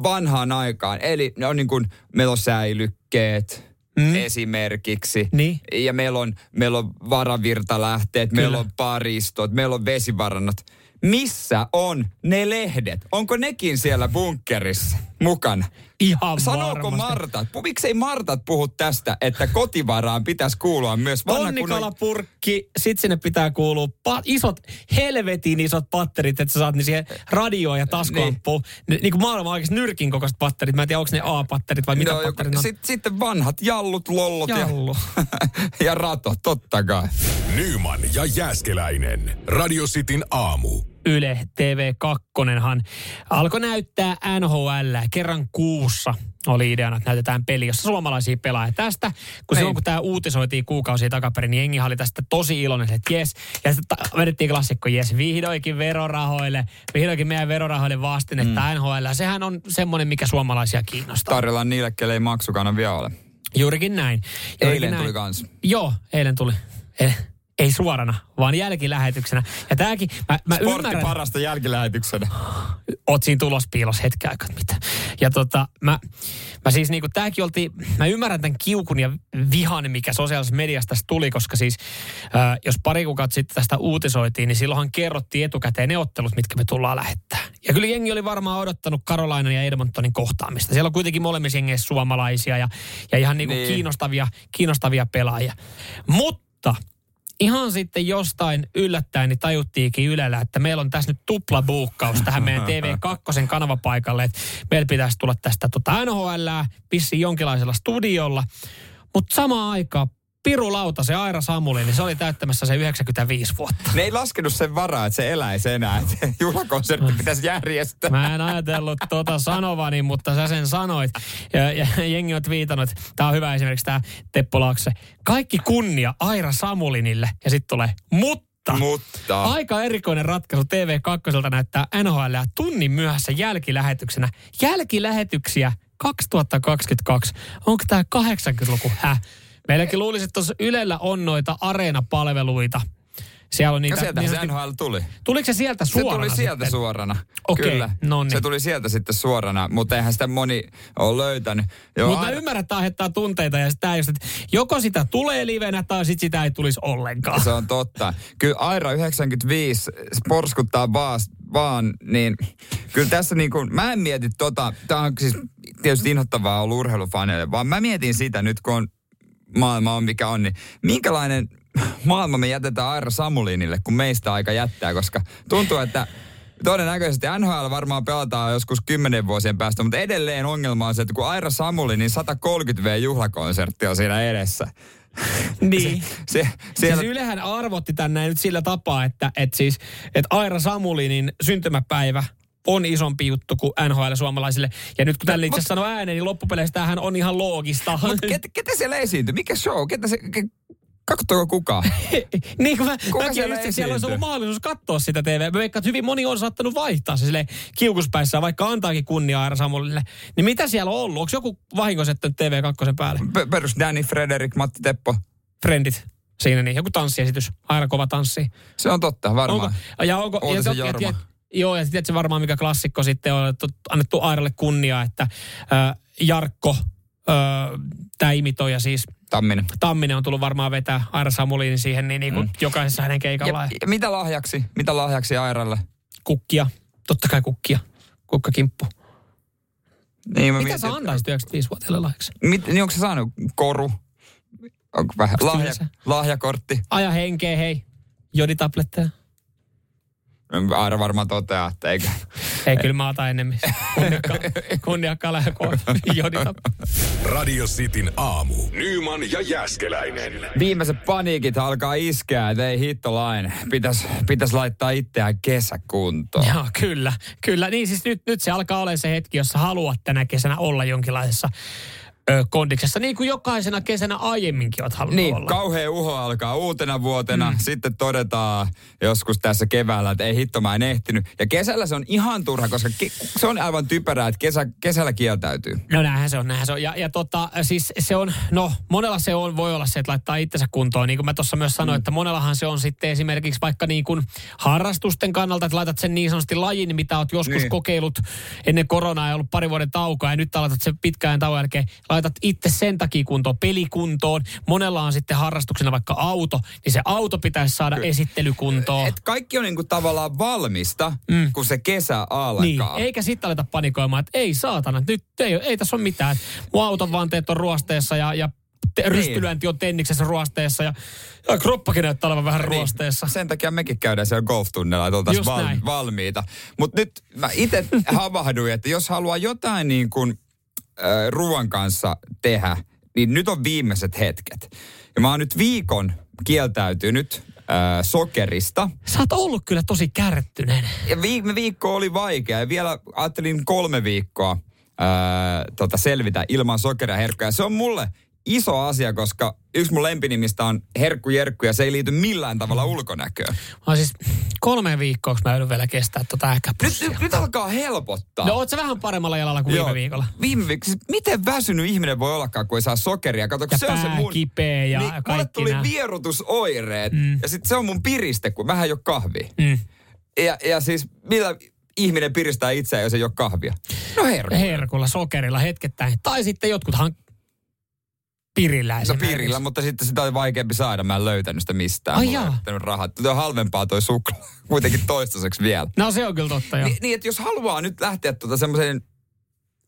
vanhaan aikaan. Eli ne on niin kuin, meillä on säilykkeet mm. esimerkiksi. Niin. Ja meillä on, meillä on varavirtalähteet, Kyllä. meillä on paristot, meillä on vesivarannot. Missä on ne lehdet? Onko nekin siellä bunkkerissa mukana? Ihan Sanooko varmasti. Martat? Miksei Martat puhu tästä, että kotivaraan pitäisi kuulua myös vanha Tonnikalapurkki, sit sinne pitää kuulua pa- isot, helvetin isot patterit, että sä saat niin siihen radioon ja taskuamppuun. Niin. niin kuin maailman oikeasti nyrkin kokoiset patterit. Mä en tiedä, onko ne A-patterit vai mitä No, patterit on. sit, sitten vanhat jallut, lollot Jallu. ja, ja rato, totta kai. Nyman ja Jääskeläinen. Radio Cityn aamu. Yle TV2 alkoi näyttää NHL kerran kuussa. Oli ideana, että näytetään peli, jossa suomalaisia pelaajia. Tästä, kun silloin Niin. kun tämä uutisoitiin kuukausia takaperin, niin jengi oli tästä tosi iloinen, että jes. Ja sitten ta- vedettiin klassikko, jes, vihdoinkin verorahoille, vihdoinkin meidän verorahoille vastinetta mm. NHL. Sehän on semmoinen, mikä suomalaisia kiinnostaa. Tarjolla niille, kelle ei maksukana vielä ole. Juurikin näin. Juurikin Eilen näin. tuli kans. Joo, eilen tuli. Ei, ei suorana, vaan jälkilähetyksenä. Ja tääkin, mä, mä Sportti ymmärrän, parasta jälkilähetyksenä. oot siinä tulospiilos hetken aikaa, mitä. Ja tota, mä, mä siis niinku, tääkin oltiin, mä ymmärrän tämän kiukun ja vihan, mikä sosiaalisessa mediassa tästä tuli, koska siis, ää, jos pari kuukautta sitten tästä uutisoitiin, niin silloinhan kerrottiin etukäteen ne ottelut, mitkä me tullaan lähettää. Ja kyllä jengi oli varmaan odottanut Carolinan ja Edmontonin kohtaamista. Siellä on kuitenkin molemmissa jengeissä suomalaisia ja, ja ihan niinku Niin. kiinnostavia, kiinnostavia pelaajia. Mutta ihan sitten jostain yllättäen niin tajuttiinkin Ylellä, että meillä on tässä nyt tuplabuukkaus tähän meidän TV2 kanavapaikalle, että meillä pitäisi tulla tästä tota NHL, pissi jonkinlaisella studiolla, mutta samaan aikaan Piru Lauta, se Aira Samuli, niin se oli täyttämässä se 95 vuotta. Ne ei laskenut sen varaa, että se eläisi enää. Että se juhlakonsertti pitäisi järjestää. Mä en ajatellut tota sanovani, mutta sä sen sanoit. Ja, ja jengi on twiitannut, että tää on hyvä esimerkiksi tää Teppo Laakse. Kaikki kunnia Aira Samulinille. Ja sitten tulee, mutta Mutta Aika erikoinen ratkaisu TV2 näyttää NHL tunnin myöhässä jälkilähetyksenä. Jälkilähetyksiä 2022. Onko tämä 80-luku? Häh? Meilläkin luulisi, että tuossa Ylellä on noita areenapalveluita. Siellä on niitä... Ja sieltä niin se NHL tuli. Tuliko se sieltä Se suorana tuli sieltä sitten? suorana. Okei, Kyllä. no niin. Se tuli sieltä sitten suorana, mutta eihän sitä moni ole löytänyt. Joo, Mutta mä aina- ymmärrän, että tämä aiheuttaa tunteita ja sitä just, että joko sitä tulee livenä tai sit sitä ei tulisi ollenkaan. Se on totta. Kyllä Aira 95 se porskuttaa vaan, vaan niin kyllä tässä niin kuin, mä en mieti tota, tää on siis tietysti inhottavaa ollut urheilufaneille, vaan mä mietin sitä nyt kun on maailma on mikä on, niin minkälainen maailma me jätetään Aira Samulinille, kun meistä aika jättää, koska tuntuu, että Todennäköisesti NHL varmaan pelataan joskus kymmenen vuosien päästä, mutta edelleen ongelma on se, että kun Aira Samuli, niin 130V juhlakonsertti on siinä edessä. Niin. Se, siellä, Siis Ylehän arvotti tänne nyt sillä tapaa, että, että siis, että Aira Samulinin syntymäpäivä on isompi juttu kuin NHL suomalaisille. Ja nyt kun tällä itse asiassa sanoo ääneen, niin loppupeleissä tämähän on ihan loogista. Mutta ketä, ketä siellä esiintyy? Mikä show? Ketä se, ke, katsoako kukaan? niin kuin mä, Kuka mäkin siellä just, siellä olisi ollut mahdollisuus katsoa sitä TV. Mä veikkaan, että hyvin moni on saattanut vaihtaa se silleen kiukuspäissä, vaikka antaakin kunniaa Aira Samulille. Niin mitä siellä on ollut? Onko joku vahingosettanut TV2 päälle? P- perus Danny, Frederik, Matti Teppo. Frendit siinä niin. Joku tanssiesitys. Aira kova tanssi. Se on totta, varmaan. Onko, ja onko, ja, Ootisen ja, Jorma. ja, joo, ja sitten se varmaan mikä klassikko sitten on annettu Airalle kunnia, että äh, Jarkko, äh, tämä imitoija siis, Tamminen. Tamminen on tullut varmaan vetää Aira Samulin siihen niin, niin kuin mm. jokaisessa hänen keikallaan. Ja, ja mitä lahjaksi? Mitä lahjaksi Airalle? Kukkia, totta kai kukkia, kukkakimppu. Niin, mä Mitä mietin, sä antaisit 95-vuotiaille lahjaksi? Mit, niin onko se saanut koru? Onko vähän lahja, lahjakortti? Aja henkeä, hei. Joditabletteja. Aira varmaan toteaa, että eikö. Ei, kyllä mä otan enemmän. Kunniakka. Joditabletteja. Radio Cityn aamu. Nyman ja Jäskeläinen. Viimeiset paniikit alkaa iskeä, että ei hittolain. Pitäisi pitäis laittaa itseään kesäkuntoon. Joo, kyllä. Kyllä. Niin siis nyt, nyt se alkaa olla se hetki, jossa haluat tänä kesänä olla jonkinlaisessa ö, kondiksessa. Niin kuin jokaisena kesänä aiemminkin olet halunnut Niin, olla. kauhea uho alkaa uutena vuotena. Mm. Sitten todetaan joskus tässä keväällä, että ei hitto mä en ehtinyt. Ja kesällä se on ihan turha, koska ke- se on aivan typerää, että kesä, kesällä kieltäytyy. No näinhän se on, näinhän se on. Ja, ja tota, siis se on, no monella se on, voi olla se, että laittaa itsensä kuntoon. Niin kuin mä tuossa myös sanoin, mm. että monellahan se on sitten esimerkiksi vaikka niin kuin harrastusten kannalta, että laitat sen niin sanotusti lajin, mitä oot joskus Niin. niin. kokeillut ennen koronaa ja ollut pari vuoden taukoa. Ja nyt aloitat sen pitkään tauon jälkeen, laitat itse sen takia kuntoon, pelikuntoon. Monella on sitten harrastuksena vaikka auto, niin se auto pitäisi saada Kyllä. esittelykuntoon. Et kaikki on niinku tavallaan valmista, mm. Kun se kesä alkaa. Niin, eikä sitten aleta panikoimaan, että ei saatana, nyt ei, ei tässä ole mitään. Mun auton vanteet on ruosteessa ja, ja te, Niin. rystylyönti on tenniksessä ruosteessa ja, ja kroppakin näyttää olevan vähän Niin, ruosteessa. Sen takia mekin käydään siellä golftunnella, että oltaisiin val- näin. valmiita. Mutta nyt mä itse havahduin, että jos haluaa jotain niin kuin äh, ruoan kanssa tehdä, niin nyt on viimeiset hetket. Ja mä oon nyt viikon kieltäytynyt äh, sokerista. Sä oot ollut kyllä tosi kärttynen. Ja viime viikko oli vaikea ja vielä ajattelin kolme viikkoa ää, tota, selvitä ilman sokeria ja herkkuja. Se on mulle iso asia, koska yksi mun lempinimistä on Herkku Jerkku ja se ei liity millään tavalla ulkonäköön. Mä siis kolme viikkoa, mä joudun vielä kestää tota Nyt, äkäpussia. nyt, nyt alkaa helpottaa. No oot sä vähän paremmalla jalalla kuin viime viikolla? Viime viikolla. Siis miten väsynyt ihminen voi ollakaan, kun ei saa sokeria? Kato, Ja se on se mun... kipeä ja niin, mulle kaikki tuli nää. vierotusoireet. Mm. Ja sitten se on mun piriste, kun vähän ei ole kahvia. Mm. Ja, ja siis millä ihminen piristää itseään, jos ei ole kahvia? No herkku. Herkulla, sokerilla hetkettäin. Tai sitten jotkuthan pirillä No pirillä, mutta sitten sitä oli vaikeampi saada. Mä en löytänyt sitä mistään. Ai jaa. riittänyt rahat. Tuo on halvempaa toi suklaa. Kuitenkin toistaiseksi vielä. No se on kyllä totta joo. Ni, niin, että jos haluaa nyt lähteä tuota semmoiseen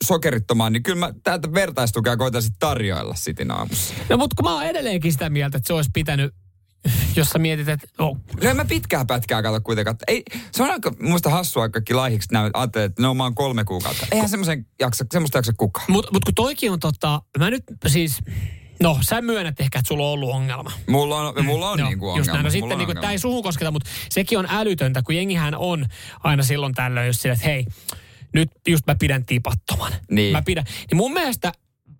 sokerittomaan, niin kyllä mä täältä vertaistukea koitaisin tarjoilla sitin aamussa. No mutta kun mä oon edelleenkin sitä mieltä, että se olisi pitänyt, jos sä mietit, että no, No en mä pitkää pätkää kato kuitenkaan. Ei, se on aika, muista hassua kaikki laihiksi ajattelee, että no mä oon kolme kuukautta. Eihän semmoisen jaksa, semmoista jaksa kukaan. Mutta mut kun toikin on tota, mä nyt siis, no sä myönnät ehkä, että sulla on ollut ongelma. Mulla on, mulla on Joo, niinku just ongelma. näin. No Mulla sitten on niin ongelma. tämä ei suhun kosketa, mutta sekin on älytöntä, kun jengihän on aina silloin tällöin just sillä, että hei, nyt just mä pidän tipattoman. Niin. Mä pidän. Niin mun mielestä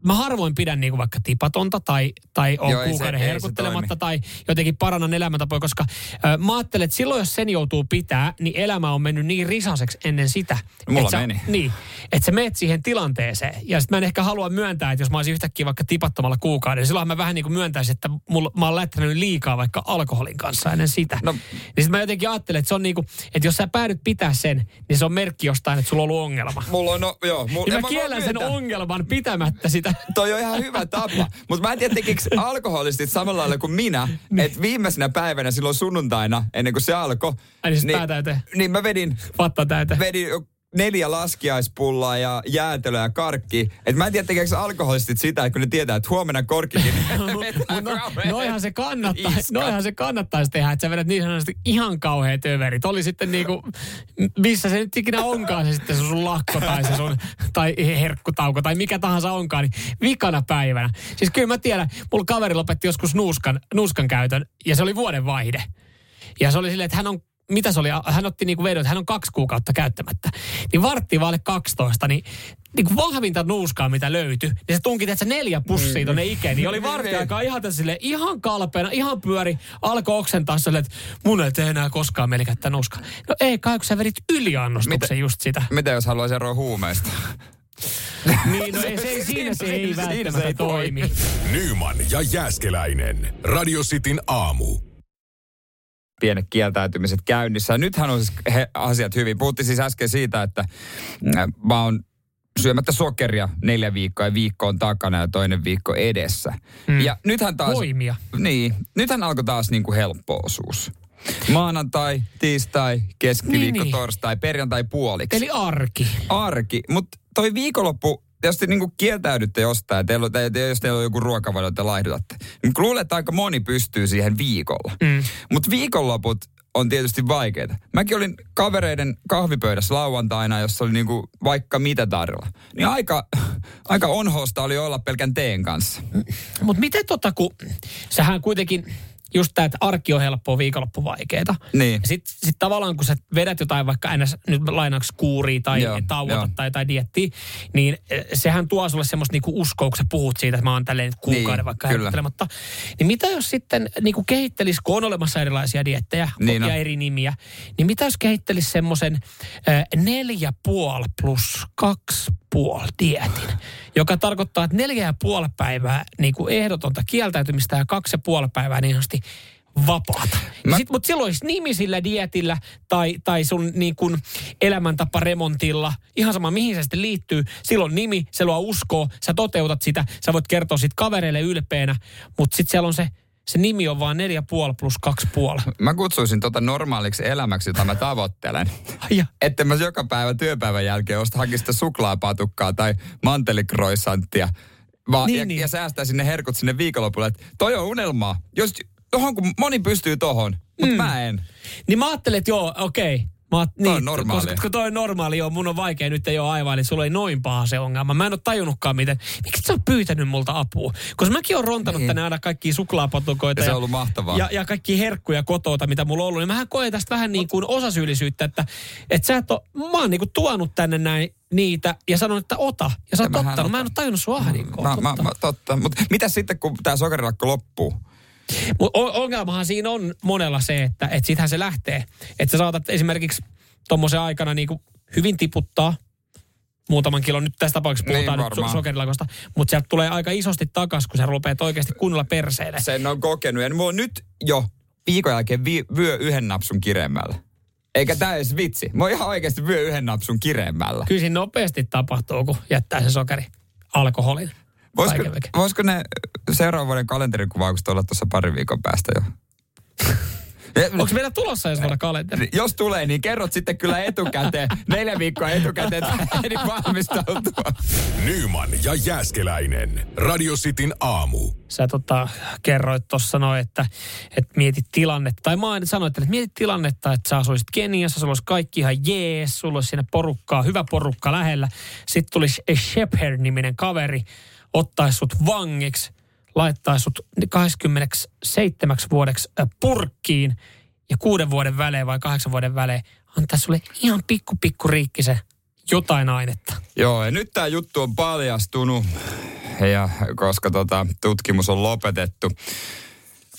mä harvoin pidän niinku vaikka tipatonta tai, tai on Joo, kuukauden se herkuttelematta tai jotenkin parannan elämäntapoja, koska ö, mä ajattelen, että silloin jos sen joutuu pitää, niin elämä on mennyt niin risaseksi ennen sitä. Mulla että sä, meni. Niin, että sä meet siihen tilanteeseen. Ja sitten mä en ehkä halua myöntää, että jos mä olisin yhtäkkiä vaikka tipattomalla kuukauden, niin silloin mä vähän niin kuin myöntäisin, että mulla, mä oon lähtenyt liikaa vaikka alkoholin kanssa ennen sitä. No. niin sitten mä jotenkin ajattelen, että se on niin kuin, että jos sä päädyt pitää sen, niin se on merkki jostain, että sulla on ollut ongelma. Mulla on, no, joo. Mulla, Niin mä voi kiellän sen ongelman pitämättä sitä. Toi on ihan hyvä tapa. Mutta mä en tiedä, tekikö alkoholistit samalla lailla kuin minä, että viimeisenä päivänä silloin sunnuntaina, ennen kuin se alkoi, Ai niin täyteen. niin mä vedin, Vatta täyteen. vedin neljä laskiaispullaa ja jäätelöä ja karkki. Et mä en tiedä, tekeekö alkoholistit sitä, että kun ne tietää, että huomenna korkkikin. niin No, noihan se kannattaa, noihan se kannattaisi tehdä, että sä vedät niin sanotusti ihan kauheat överit. Oli sitten niinku, missä se nyt ikinä onkaan se sitten se sun lakko tai se sun, tai herkkutauko tai mikä tahansa onkaan, niin vikana päivänä. Siis kyllä mä tiedän, mulla kaveri lopetti joskus nuuskan, nuuskan käytön ja se oli vuoden vaihde. Ja se oli silleen, että hän on mitä se oli, hän otti niinku vedon, että hän on kaksi kuukautta käyttämättä. Niin vartti vaille 12, niin, niin kuin vahvinta nuuskaa, mitä löytyi, niin se tunki, että se neljä pussia tonne ikeen, niin oli vartti aikaa ihan tässä ihan kalpeena, ihan pyöri, alkoi oksentaa silleen, että mun ei tee enää koskaan mieli käyttää nuuskaa. No ei kai, kun sä vedit yliannostuksen Mitä- just sitä. Mitä jos haluaisi eroa huumeista? Niin, no ei, se, ei, siinä se ei Siinä se ei välttämättä toimi. Nyman ja Jääskeläinen. Radio Cityn aamu. Pienet kieltäytymiset käynnissä. Ja nythän on siis he, asiat hyvin. Puhuttiin siis äsken siitä, että äh, mä oon syömättä sokeria neljä viikkoa ja viikko on takana ja toinen viikko edessä. Mm. Ja nythän taas... Voimia. Niin, nythän alkoi taas niinku helppo osuus. Maanantai, tiistai, keskiviikko, Niin, niin, niin. torstai, perjantai puoliksi. Eli arki. arki. Mutta toi viikonloppu, jos te niinku kieltäydytte jostain, teillä, te, te, jos teillä on joku ruokavalio, te laihdutatte, niin luulen, että aika moni pystyy siihen viikolla. Mm. Mutta viikonloput on tietysti vaikeita. Mäkin olin kavereiden kahvipöydässä lauantaina, jossa oli niinku vaikka mitä tarjolla. Niin aika, aika onhosta oli olla pelkän teen kanssa. Mutta miten tota, kun sähän kuitenkin, just tämä, että arki on helppoa, viikonloppu vaikeeta. Niin. Sitten sit tavallaan, kun sä vedät jotain vaikka ns. nyt lainaksi kuuria tai Joo, tauota joo. tai, tai diettiä, niin eh, sehän tuo sulle semmoista niinku uskoa, kun sä puhut siitä, että mä oon tälleen kuukauden Niin, vaikka herkuttelematta. Niin mitä jos sitten niinku kehittelis, kun on olemassa erilaisia diettejä Niin ja on. eri nimiä, niin mitä jos kehittelis semmoisen äh, neljä puoli plus kaksi puoli dietin, joka tarkoittaa, että neljä ja puoli päivää niin kuin ehdotonta kieltäytymistä ja kaksi ja puoli päivää niin sanotusti vapaata. Mä- Sit, mutta silloin olisi nimi sillä dietillä tai, tai sun niin kuin elämäntaparemontilla, ihan sama mihin se sitten liittyy. Silloin nimi, se luo uskoa, sä toteutat sitä, sä voit kertoa sit kavereille ylpeänä, mutta sitten siellä on se, se nimi on vaan neljä puoli plus kaksi puoli. Mä kutsuisin tota normaaliksi elämäksi, jota mä tavoittelen. Ja, Että mä joka päivä työpäivän jälkeen osta hakista suklaapatukkaa tai mantelikroissanttia. Vaan, Niin, ja, niin. ja säästäisin ne herkut sinne viikonlopulle. Että toi on unelmaa. Jos, tohon kun moni pystyy tohon, mutta mm. mä en. Niin mä ajattelin, että joo, okei. Mä, oot- niin, on normaalia. Koska, koska toi on normaali, joo, mun on vaikea nyt ei ole aivan, että sulla ei noin paha se ongelma. Mä en ole tajunnutkaan miten. Miksi sä oot pyytänyt multa apua? Koska mäkin oon rontanut Niin. tänne aina kaikkia suklaapatukoita. Ja se on ollut mahtavaa. Ja, ja kaikki herkkuja kotota, mitä mulla on ollut. Niin mähän koen tästä vähän niin kuin osasyyllisyyttä, että, että sä et ole, mä oon niin kuin tuonut tänne näin niitä ja sanonut, että ota. Ja sä oot Ja ottanut. Mä en ole tajunnut sua ahdinkoa. Mä, mä, mä, totta. Mutta mitä sitten, kun tämä sokerilakko loppuu? Mut o- ongelmahan siinä on monella se, että et sittenhän se lähtee. Että sä saatat esimerkiksi tuommoisen aikana niinku hyvin tiputtaa muutaman kilon. Nyt tässä tapauksessa Niin, puhutaan nyt varmaan. so- sokerilakosta. Mutta sieltä tulee aika isosti takas, kun sä rupeat oikeasti kunnolla perseille. Sen on kokenut. Ja mulla on nyt jo viikon jälkeen vi- vyö yhden napsun kireemmällä. Eikä tää edes vitsi. Mä oon ihan oikeasti vyö yhden napsun kireemmällä. Kyllä siinä nopeasti tapahtuu, kun jättää se sokeri alkoholin. Voisiko, voisiko ne seuraavan vuoden kalenterikuvaukset olla tuossa parin viikon päästä jo? Onko meillä tulossa ensi vuonna kalenteri? Jos tulee, niin kerrot sitten kyllä etukäteen, neljä viikkoa etukäteen, että ehdin valmistautua. Nyman ja Jääskeläinen. Radio Cityn aamu. Sä tota, kerroit tuossa noin, että, että mietit tilannetta, tai mä sanoit, että mietit tilannetta, että sä asuisit Keniassa, sulla olisi kaikki ihan jees, sulla olisi siinä porukkaa, hyvä porukka lähellä. Sitten tulisi Shepherd-niminen kaveri, ottaisi sut vangiksi, laittaisi sut 27 vuodeksi purkkiin ja kuuden vuoden välein vai kahdeksan vuoden välein antaa sulle ihan pikku pikku riikkisen jotain ainetta. Joo, ja nyt tämä juttu on paljastunut. ja koska tota, tutkimus on lopetettu.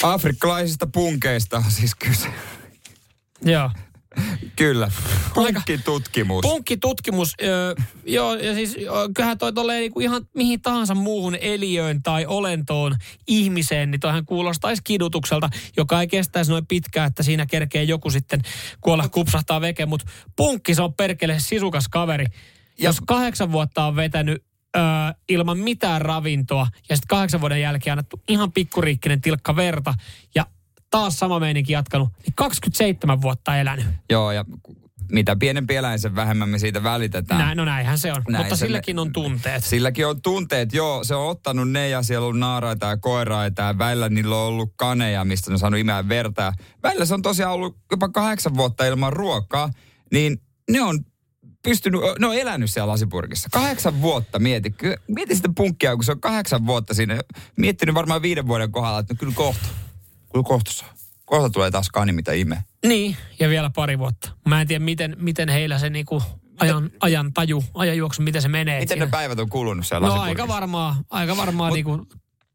Afrikkalaisista punkeista siis kyse. Joo. Kyllä. Punkkitutkimus. Punkkitutkimus, öö, joo, ja siis kyllähän toi tolleen niinku ihan mihin tahansa muuhun eliöön tai olentoon ihmiseen, niin toihan kuulostaisi kidutukselta, joka ei kestäisi noin pitkään, että siinä kerkee joku sitten kuolla kupsahtaa veke, mutta punkki se on perkele sisukas kaveri. Ja jos kahdeksan vuotta on vetänyt öö, ilman mitään ravintoa ja sitten kahdeksan vuoden jälkeen annettu ihan pikkuriikkinen tilkka verta ja taas sama meininki jatkanut, niin 27 vuotta elänyt. Joo, ja mitä pienempi eläin, sen vähemmän me siitä välitetään. Näin, no näinhän se on, Näin mutta silläkin me, on tunteet. Silläkin on tunteet, joo. Se on ottanut ne ja siellä on naaraita ja koiraita ja välillä niillä on ollut kaneja, mistä ne on saanut imeä verta. Välillä se on tosiaan ollut jopa kahdeksan vuotta ilman ruokaa, niin ne on pystynyt, ne on elänyt siellä lasipurkissa. Kahdeksan vuotta mieti. Mieti sitä punkkia, kun se on kahdeksan vuotta siinä. Miettinyt varmaan viiden vuoden kohdalla, että no kyllä kohta kyllä kohta. Kohta tulee taas kani, mitä ime. Niin, ja vielä pari vuotta. Mä en tiedä, miten, miten heillä se niinku ajan, ajan taju, juoksu, miten se menee. Miten siinä. ne päivät on kulunut siellä No aika varmaan, aika varmaan Mut, niinku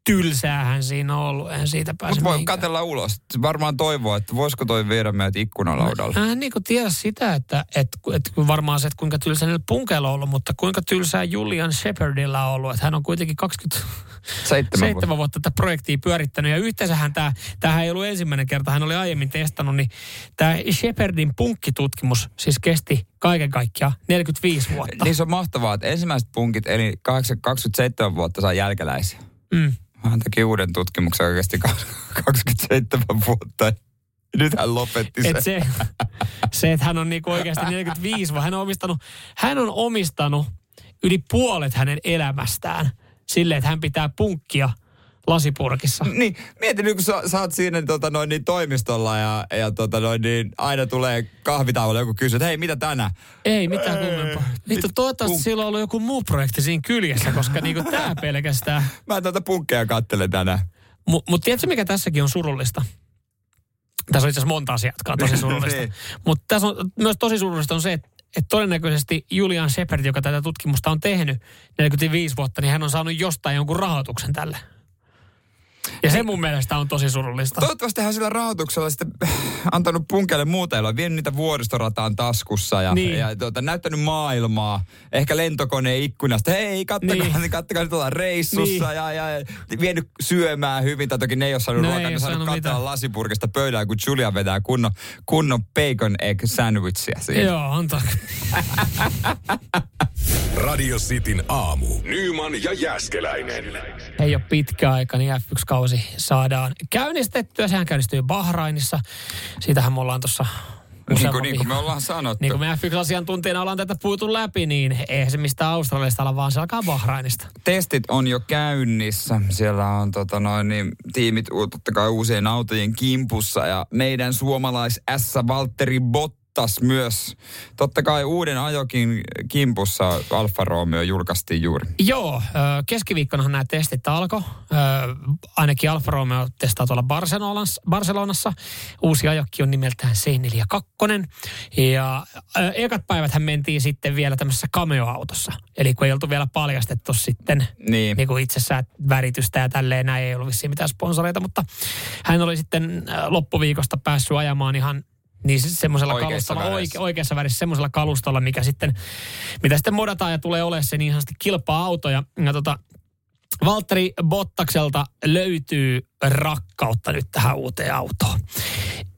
tylsäähän siinä on ollut, en siitä pääse Mutta voi katella ulos. Varmaan toivoa, että voisiko toi viedä meidät ikkunalaudalle. Mä en niin tiedä sitä, että, että, että varmaan se, että kuinka tylsä niillä punkeilla on ollut, mutta kuinka tylsää Julian Shepardilla on ollut. Että hän on kuitenkin 27 vuotta. vuotta tätä projektia pyörittänyt. Ja yhteensähän tämä, tämähän ei ollut ensimmäinen kerta, hän oli aiemmin testannut, niin tämä Shepardin punkkitutkimus siis kesti kaiken kaikkiaan 45 vuotta. Niin se on mahtavaa, että ensimmäiset punkit, eli 27 vuotta saa jälkeläisiä. Mm. Hän teki uuden tutkimuksen oikeasti 27 vuotta. Nyt hän lopetti sen. Et se, se, että hän on niinku oikeasti 45 vuotta. Hän on omistanut, hän on omistanut yli puolet hänen elämästään silleen, että hän pitää punkkia – lasipurkissa. Niin, mieti nyt kun sä, sä oot siinä tota, noin, niin toimistolla ja, ja tota, noin, niin aina tulee kahvitauolla joku kysyy, että hei, mitä tänään? Ei mitään kummempaa. Vittu, toivottavasti sillä on ollut joku muu projekti siinä kyljessä, koska niinku tää pelkästään. Mä tuota punkkeja kattelen tänään. Mutta mut tiedätkö, mikä tässäkin on surullista? Tässä on itse asiassa monta asiaa, jotka on tosi surullista. niin. Mutta tässä on myös tosi surullista on se, että että todennäköisesti Julian Shepard, joka tätä tutkimusta on tehnyt 45 vuotta, niin hän on saanut jostain jonkun rahoituksen tälle. Ja se mun mielestä on tosi surullista. Toivottavasti hän sillä rahoituksella sitten antanut punkeille muuta, on vienyt niitä vuoristorataan taskussa ja, niin. ja tuota, näyttänyt maailmaa. Ehkä lentokoneen ikkunasta. Hei, kattokaa, niin. kattokaa nyt ollaan reissussa niin. ja, ja, vienyt syömään hyvin. Tai toki ne ei ole saanut ruokaa, ne saanut katsoa lasipurkista pöydään, kun Julia vetää kunnon, kunnon bacon egg sandwichia siinä. Joo, antaa. Radio Cityn aamu. Nyman ja Jäskeläinen. Ei ole pitkä aika, niin F1-kausi saadaan käynnistettyä. Sehän käynnistyy Bahrainissa. Siitähän me ollaan tuossa niin kuin, niin kuin me ollaan sanottu. Niin kuin me F1-asiantuntijana ollaan tätä puutu läpi, niin eihän se mistä Australiasta olla, vaan se alkaa Bahrainista. Testit on jo käynnissä. Siellä on tota noin, niin, tiimit totta kai uusien autojen kimpussa ja meidän suomalais S. Valtteri Bott Bottas myös. Totta kai uuden ajokin kimpussa Alfa Romeo julkaistiin juuri. Joo, keskiviikkonahan nämä testit alkoi. Ainakin Alfa Romeo testaa tuolla Barcelonassa. Barcelonassa. Uusi ajokki on nimeltään C42. Ja ekat päivät hän mentiin sitten vielä tämmöisessä cameo-autossa. Eli kun ei oltu vielä paljastettu sitten niin. Niin kuin itsessään väritystä ja tälleen, näin ei ollut vissiin mitään sponsoreita, mutta hän oli sitten loppuviikosta päässyt ajamaan ihan niin siis semmoisella kalustolla, oike, oikeassa värissä semmoisella kalustolla, mikä sitten, mitä sitten modataan ja tulee olemaan se niin sanotusti kilpa-auto. Ja, ja tota, Valtteri Bottakselta löytyy rakkautta nyt tähän uuteen autoon.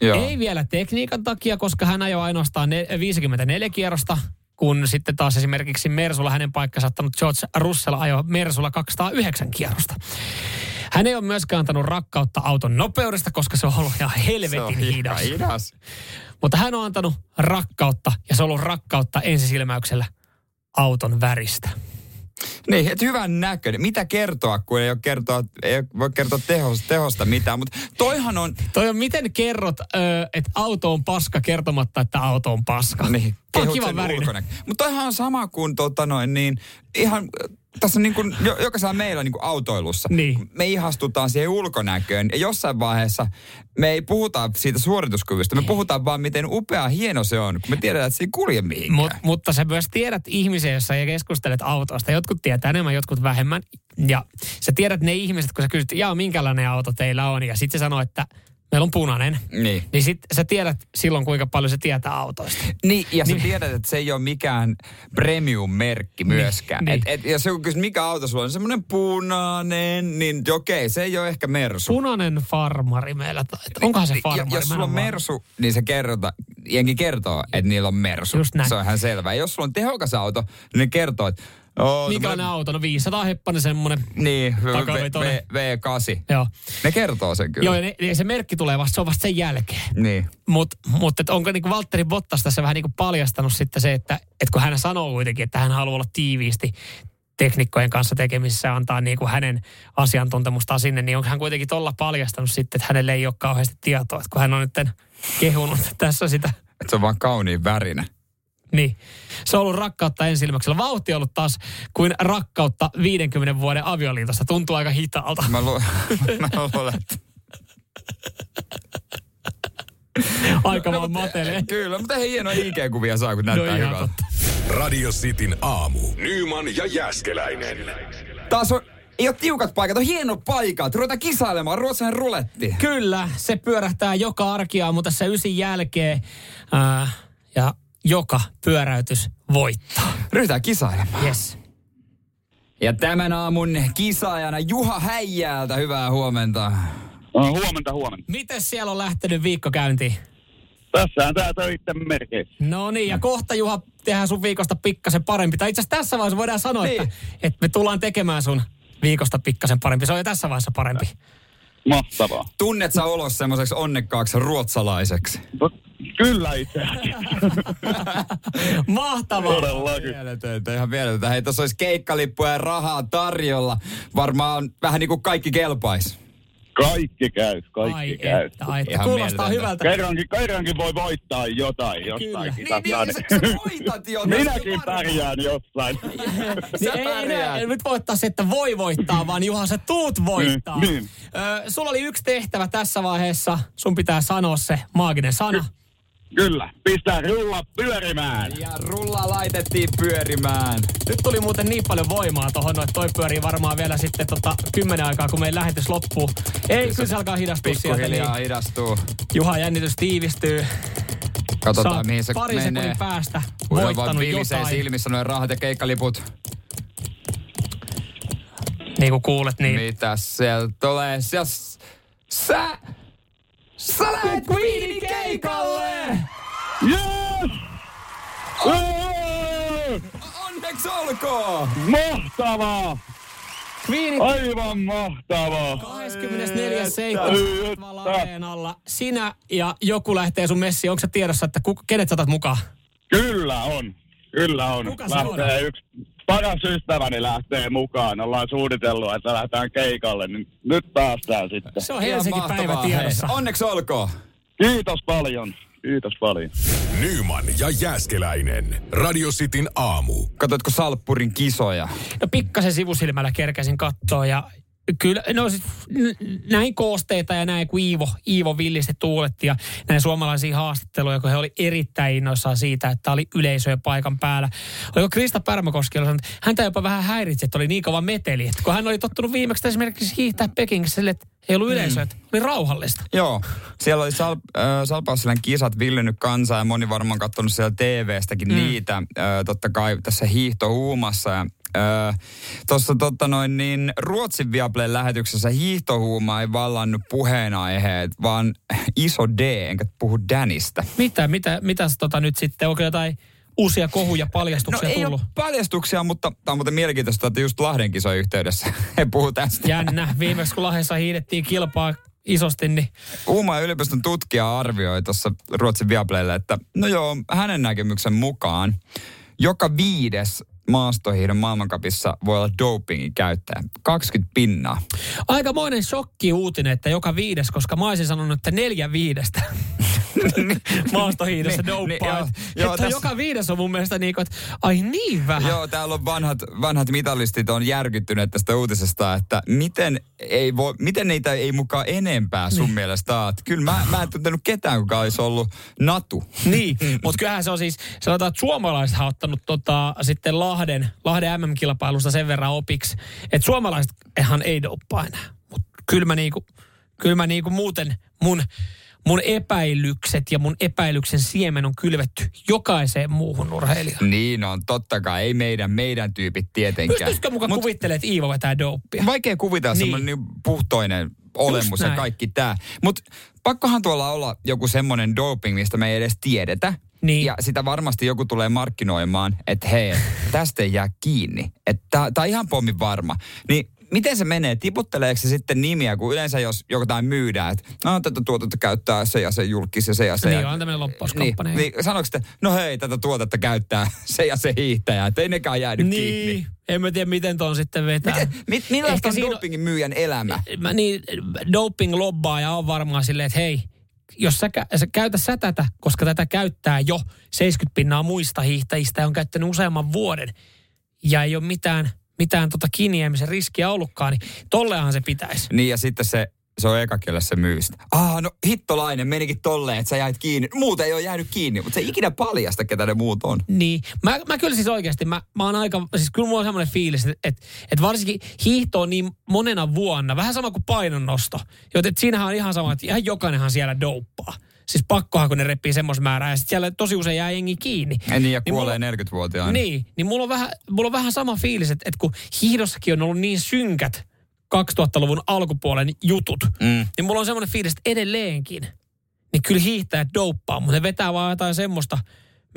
Joo. Ei vielä tekniikan takia, koska hän ajoi ainoastaan 54 kierrosta, kun sitten taas esimerkiksi Mersulla hänen paikka saattanut George Russell ajoi Mersulla 209 kierrosta. Hän ei ole myöskään antanut rakkautta auton nopeudesta, koska se on ollut ihan helvetin se on hidas. hidas. Mutta hän on antanut rakkautta, ja se on ollut rakkautta ensisilmäyksellä auton väristä. Niin, että hyvän näköinen. Mitä kertoa, kun ei, ole kertoa, ei voi kertoa tehosta, tehosta mitään, mutta toihan on... Toi on, miten kerrot, että auto on paska kertomatta, että auto on paska. Niin, kehut kiva Mutta toihan on sama kuin tota noin, niin ihan tässä on niin kuin, jo, jokaisella meillä niin kuin autoilussa. Niin. Me ihastutaan siihen ulkonäköön ja jossain vaiheessa me ei puhuta siitä suorituskyvystä. Me puhutaan vaan, miten upea hieno se on, kun me tiedetään, että se ei kulje mihinkään. Mut, mutta sä myös tiedät ihmisiä, jossa sä keskustelet autosta. Jotkut tietää enemmän, jotkut vähemmän. Ja sä tiedät ne ihmiset, kun sä kysyt, jaa, minkälainen auto teillä on. Ja sitten se sanoo, että meillä on punainen. Niin. Niin sit sä tiedät silloin, kuinka paljon se tietää autoista. Niin, ja sä Niin. tiedät, että se ei ole mikään premium-merkki myöskään. niin. Et, et, jos joku kysyy, mikä auto sulla on, semmoinen punainen, niin okei, se ei ole ehkä Mersu. Punainen farmari meillä. tai- Onkohan se farmari? Ja, jos sulla on. Mersu, niin se kerrota, jengi kertoo, että niillä on Mersu. Just näin. Se on ihan selvä. Ja jos sulla on tehokas auto, niin ne kertoo, että Oh, Minkälainen auto? No 500 heppanen semmonen. Niin, v, v, V8. Joo. Ne kertoo sen kyllä. Joo, ja, ne, ja se merkki tulee vasta, se on vasta sen jälkeen. Niin. Mutta mut, et onko niinku Valtteri Bottas tässä vähän niinku paljastanut sitten se, että et kun hän sanoo kuitenkin, että hän haluaa olla tiiviisti teknikkojen kanssa tekemisissä antaa niinku hänen asiantuntemustaan sinne, niin onko hän kuitenkin tuolla paljastanut sitten, että hänelle ei ole kauheasti tietoa, että kun hän on nyt kehunut tässä sitä, Että se on vaan kauniin värinen. Niin se on ollut rakkautta ensilmäksellä. Vauhti on ollut taas kuin rakkautta 50 vuoden avioliitosta. Tuntuu aika hitaalta. Mä, lu- mä luulen, että... Aika vaan matelee. Kyllä, mutta hei hienoja IG-kuvia saa, kun No näyttää ihan hyvältä. Radio Cityn aamu. Nyman ja Jäskeläinen. Taas on, ei ole tiukat paikat, on hienot paikat. Ruvetaan kisailemaan, ruotsalainen ruletti. Kyllä, se pyörähtää joka arkiaamu tässä ysin jälkeen. Ää, ja joka pyöräytys voittaa. Ryhdytään kisailemaan. Yes. Ja tämän aamun kisaajana Juha Häijältä, hyvää huomenta. No, huomenta, huomenta. Miten siellä on lähtenyt viikko käyntiin? Tässähän tää töitten merkeissä. No niin, ja kohta Juha tehdään sun viikosta pikkasen parempi. Tai itse asiassa tässä vaiheessa voidaan sanoa, Niin. että, että me tullaan tekemään sun viikosta pikkasen parempi. Se on jo tässä vaiheessa parempi. Mahtavaa. Tunnet sä olos semmoiseksi onnekkaaksi ruotsalaiseksi? No, kyllä itse. Mahtavaa. Todellakin. Mieletöntä, ihan mieletöntä. Hei, tuossa olisi keikkalippuja ja rahaa tarjolla. Varmaan vähän niin kuin kaikki kelpais. Kaikki käy, kaikki Ai käy. että, ai että. Ihan Kuulostaa hyvältä. Kerrankin, kerrankin voi voittaa jotain Kyllä. jostain Niin, kisassa. Niin, niin, sä, voitat jo. Minäkin pärjään jossain. Niin Sä ei enää pärjäät. nyt voittaa se, että voi voittaa, vaan Juha, sä tuut voittaa. Niin, niin. Ö, sulla oli yksi tehtävä tässä vaiheessa. Sun pitää sanoa se maaginen sana. Kyllä, pistää rulla pyörimään. Ja rulla laitettiin pyörimään. Nyt tuli muuten niin paljon voimaa tohon, että toi pyörii varmaan vielä sitten tota kymmenen aikaa, kun meidän lähetys loppuu. Ei, kyllä se alkaa hidastua sieltä. Niin. hidastuu. Juha jännitys tiivistyy. Katsotaan, oot mihin se pari menee. sekunnin päästä vaan voittanut vilisee jotain. silmissä noin rahat ja keikkaliput. Niin kuin kuulet, niin. Mitäs sieltä tulee? Sä, sä, sä lähet Queenin keikalle! Yes! Oh! Onneksi olkoon! Mahtavaa! Queenin Aivan mahtavaa! 24.7. Areenalla. Sinä ja joku lähtee sun messiin. Onko se tiedossa, että kuka, kenet saatat mukaan? Kyllä on. Kyllä on. Kuka se lähtee yksi paras ystäväni lähtee mukaan. Ollaan suunnitellut, että lähdetään keikalle, niin nyt päästään sitten. Se on Ihan Helsinki päivä tiedossa. hei. Onneksi olkoon! Kiitos paljon. Kiitos paljon. Nyman ja Jäskeläinen. Radio Cityn aamu. Katoitko Salppurin kisoja? No pikkasen sivusilmällä kerkäsin katsoa ja kyllä, no siis näin koosteita ja näin, kun Iivo, Iivo villisti tuuletti ja näin suomalaisia haastatteluja, kun he oli erittäin innoissaan siitä, että oli yleisöä paikan päällä. Oliko Krista Pärmäkoski sanonut, että häntä jopa vähän häiritsi, että oli niin kova meteli, että kun hän oli tottunut viimeksi esimerkiksi hiihtää Pekingissä sille, että ei ollut yleisöä, että oli rauhallista. Joo, siellä oli Sal, äh, kisat villinnyt kansaa ja moni varmaan katsonut siellä TV-stäkin mm. niitä. Äh, totta kai tässä hiihtohuumassa ja äh, Tuossa totta noin niin Ruotsin Viaplayn lähetyksessä hiihtohuuma ei vallannut puheenaiheet, vaan iso D, enkä puhu Danista. Mitä, mitä, mitäs tota nyt sitten, onko jotain uusia kohuja, No paljastuksia ei tullut? ole paljastuksia, mutta tämä on muuten mielenkiintoista, että just Lahden kisojen yhteydessä he puhuu tästä. Jännä. Viimeksi kun Lahdessa hiidettiin kilpaa isosti, niin Uumajan yliopiston tutkija arvioi tuossa Ruotsin Viaplaylle, että no joo, hänen näkemyksen mukaan joka viides maastohiidon maailmankapissa voi olla dopingin käyttäjä. 20 pinnaa. Aikamoinen shokki uutinen, että joka viides, koska mä olisin sanonut, että neljä viidestä. maastohiidossa Niin, niin, joo, Että joo, että tässä- joka viides on mun mielestä niin kuin, että ai niin vähän. Joo, täällä on vanhat, vanhat mitalistit on järkyttyneet tästä uutisesta, että miten, ei voi, miten niitä ei mukaan enempää sun niin. mielestä oot. Kyllä mä, mä en tuntenut ketään, kuka olisi ollut natu. Niin, mutta kyllähän se on siis, sanotaan, että suomalaiset on ottanut tota, sitten Lahden, Lahden MM-kilpailusta sen verran opiksi, että suomalaisethan ei douppaa enää. Mutta kyllä mä niinku, kyllä mä niinku muuten mun, mun epäilykset ja mun epäilyksen siemen on kylvetty jokaiseen muuhun urheilijaan. Niin on, totta kai. Ei meidän, meidän tyypit tietenkään. Pystyisikö mukaan Mut kuvittelemaan, että Iivo vetää douppia? Vaikea kuvitella Niin. semmoinen niin puhtoinen olemus ja kaikki tämä. Mutta pakkohan tuolla olla joku semmoinen doping, mistä me ei edes tiedetä. Niin. Ja sitä varmasti joku tulee markkinoimaan, että hei, tästä ei jää kiinni. Että tämä on ihan pommin varma. Niin miten se menee? Tiputteleeko se sitten nimiä, kun yleensä jos jotain myydään, että no, tätä tuotetta käyttää se ja se julkis ja se ja se. Niin, ja, on tämmöinen loppauskampanja. Niin, niin sanoiko sitten, no hei, tätä tuotetta käyttää se ja se hiihtäjä, että ei nekään jäänyt kiinni. Niin, en mä tiedä miten ton sitten vetää. Miten, mit, millaista Ehkä on- dopingin myyjän elämä? mä niin, doping-lobbaaja on varmaan silleen, että hei, jos sä, sä käytä sä tätä, koska tätä käyttää jo 70 pinnaa muista hiihtäjistä ja on käyttänyt useamman vuoden ja ei ole mitään, mitään tota kiinniämisen riskiä ollutkaan, niin tollehan se pitäisi. Niin ja sitten se, se on eka, kelle se myy sitä. Ah, no hittolainen menikin tolleen, että sä jäit kiinni. Muuten ei ole jäänyt kiinni, mutta se ei ikinä paljasta, ketä ne muut on. Niin, mä, mä kyllä siis oikeasti, mä, mä oon aika, siis kyllä mulla on semmoinen fiilis, että, että, että varsinkin hiihto on niin monena vuonna, vähän sama kuin painonnosto, joten että siinähän on ihan sama, että ihan jokainenhan siellä douppaa. Siis pakkohan, kun ne repii semmoisen määrää, ja sitten siellä tosi usein jää jengi kiinni. Ja niin, ja Niin kuolee mulla- 40-vuotiaana. Niin, niin mulla on vähän, mulla on vähän sama fiilis, että, että kun hiihdossakin on ollut niin synkät 2000-luvun alkupuolen jutut, Mm. niin mulla on semmoinen fiilis, että edelleenkin, niin kyllä hiihtäjät douppaa, mutta ne vetää vaan jotain semmoista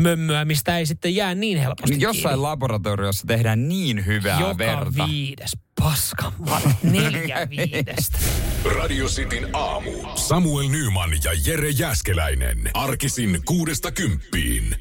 mömmöä, mistä ei sitten jää niin helposti Niin Jossain kiinni. laboratoriossa tehdään niin hyvää Joka verta. viides paska, neljä viidestä. Radio Cityn aamu. Samuel Nyman ja Jere Jäskeläinen. Arkisin kuudesta kymppiin.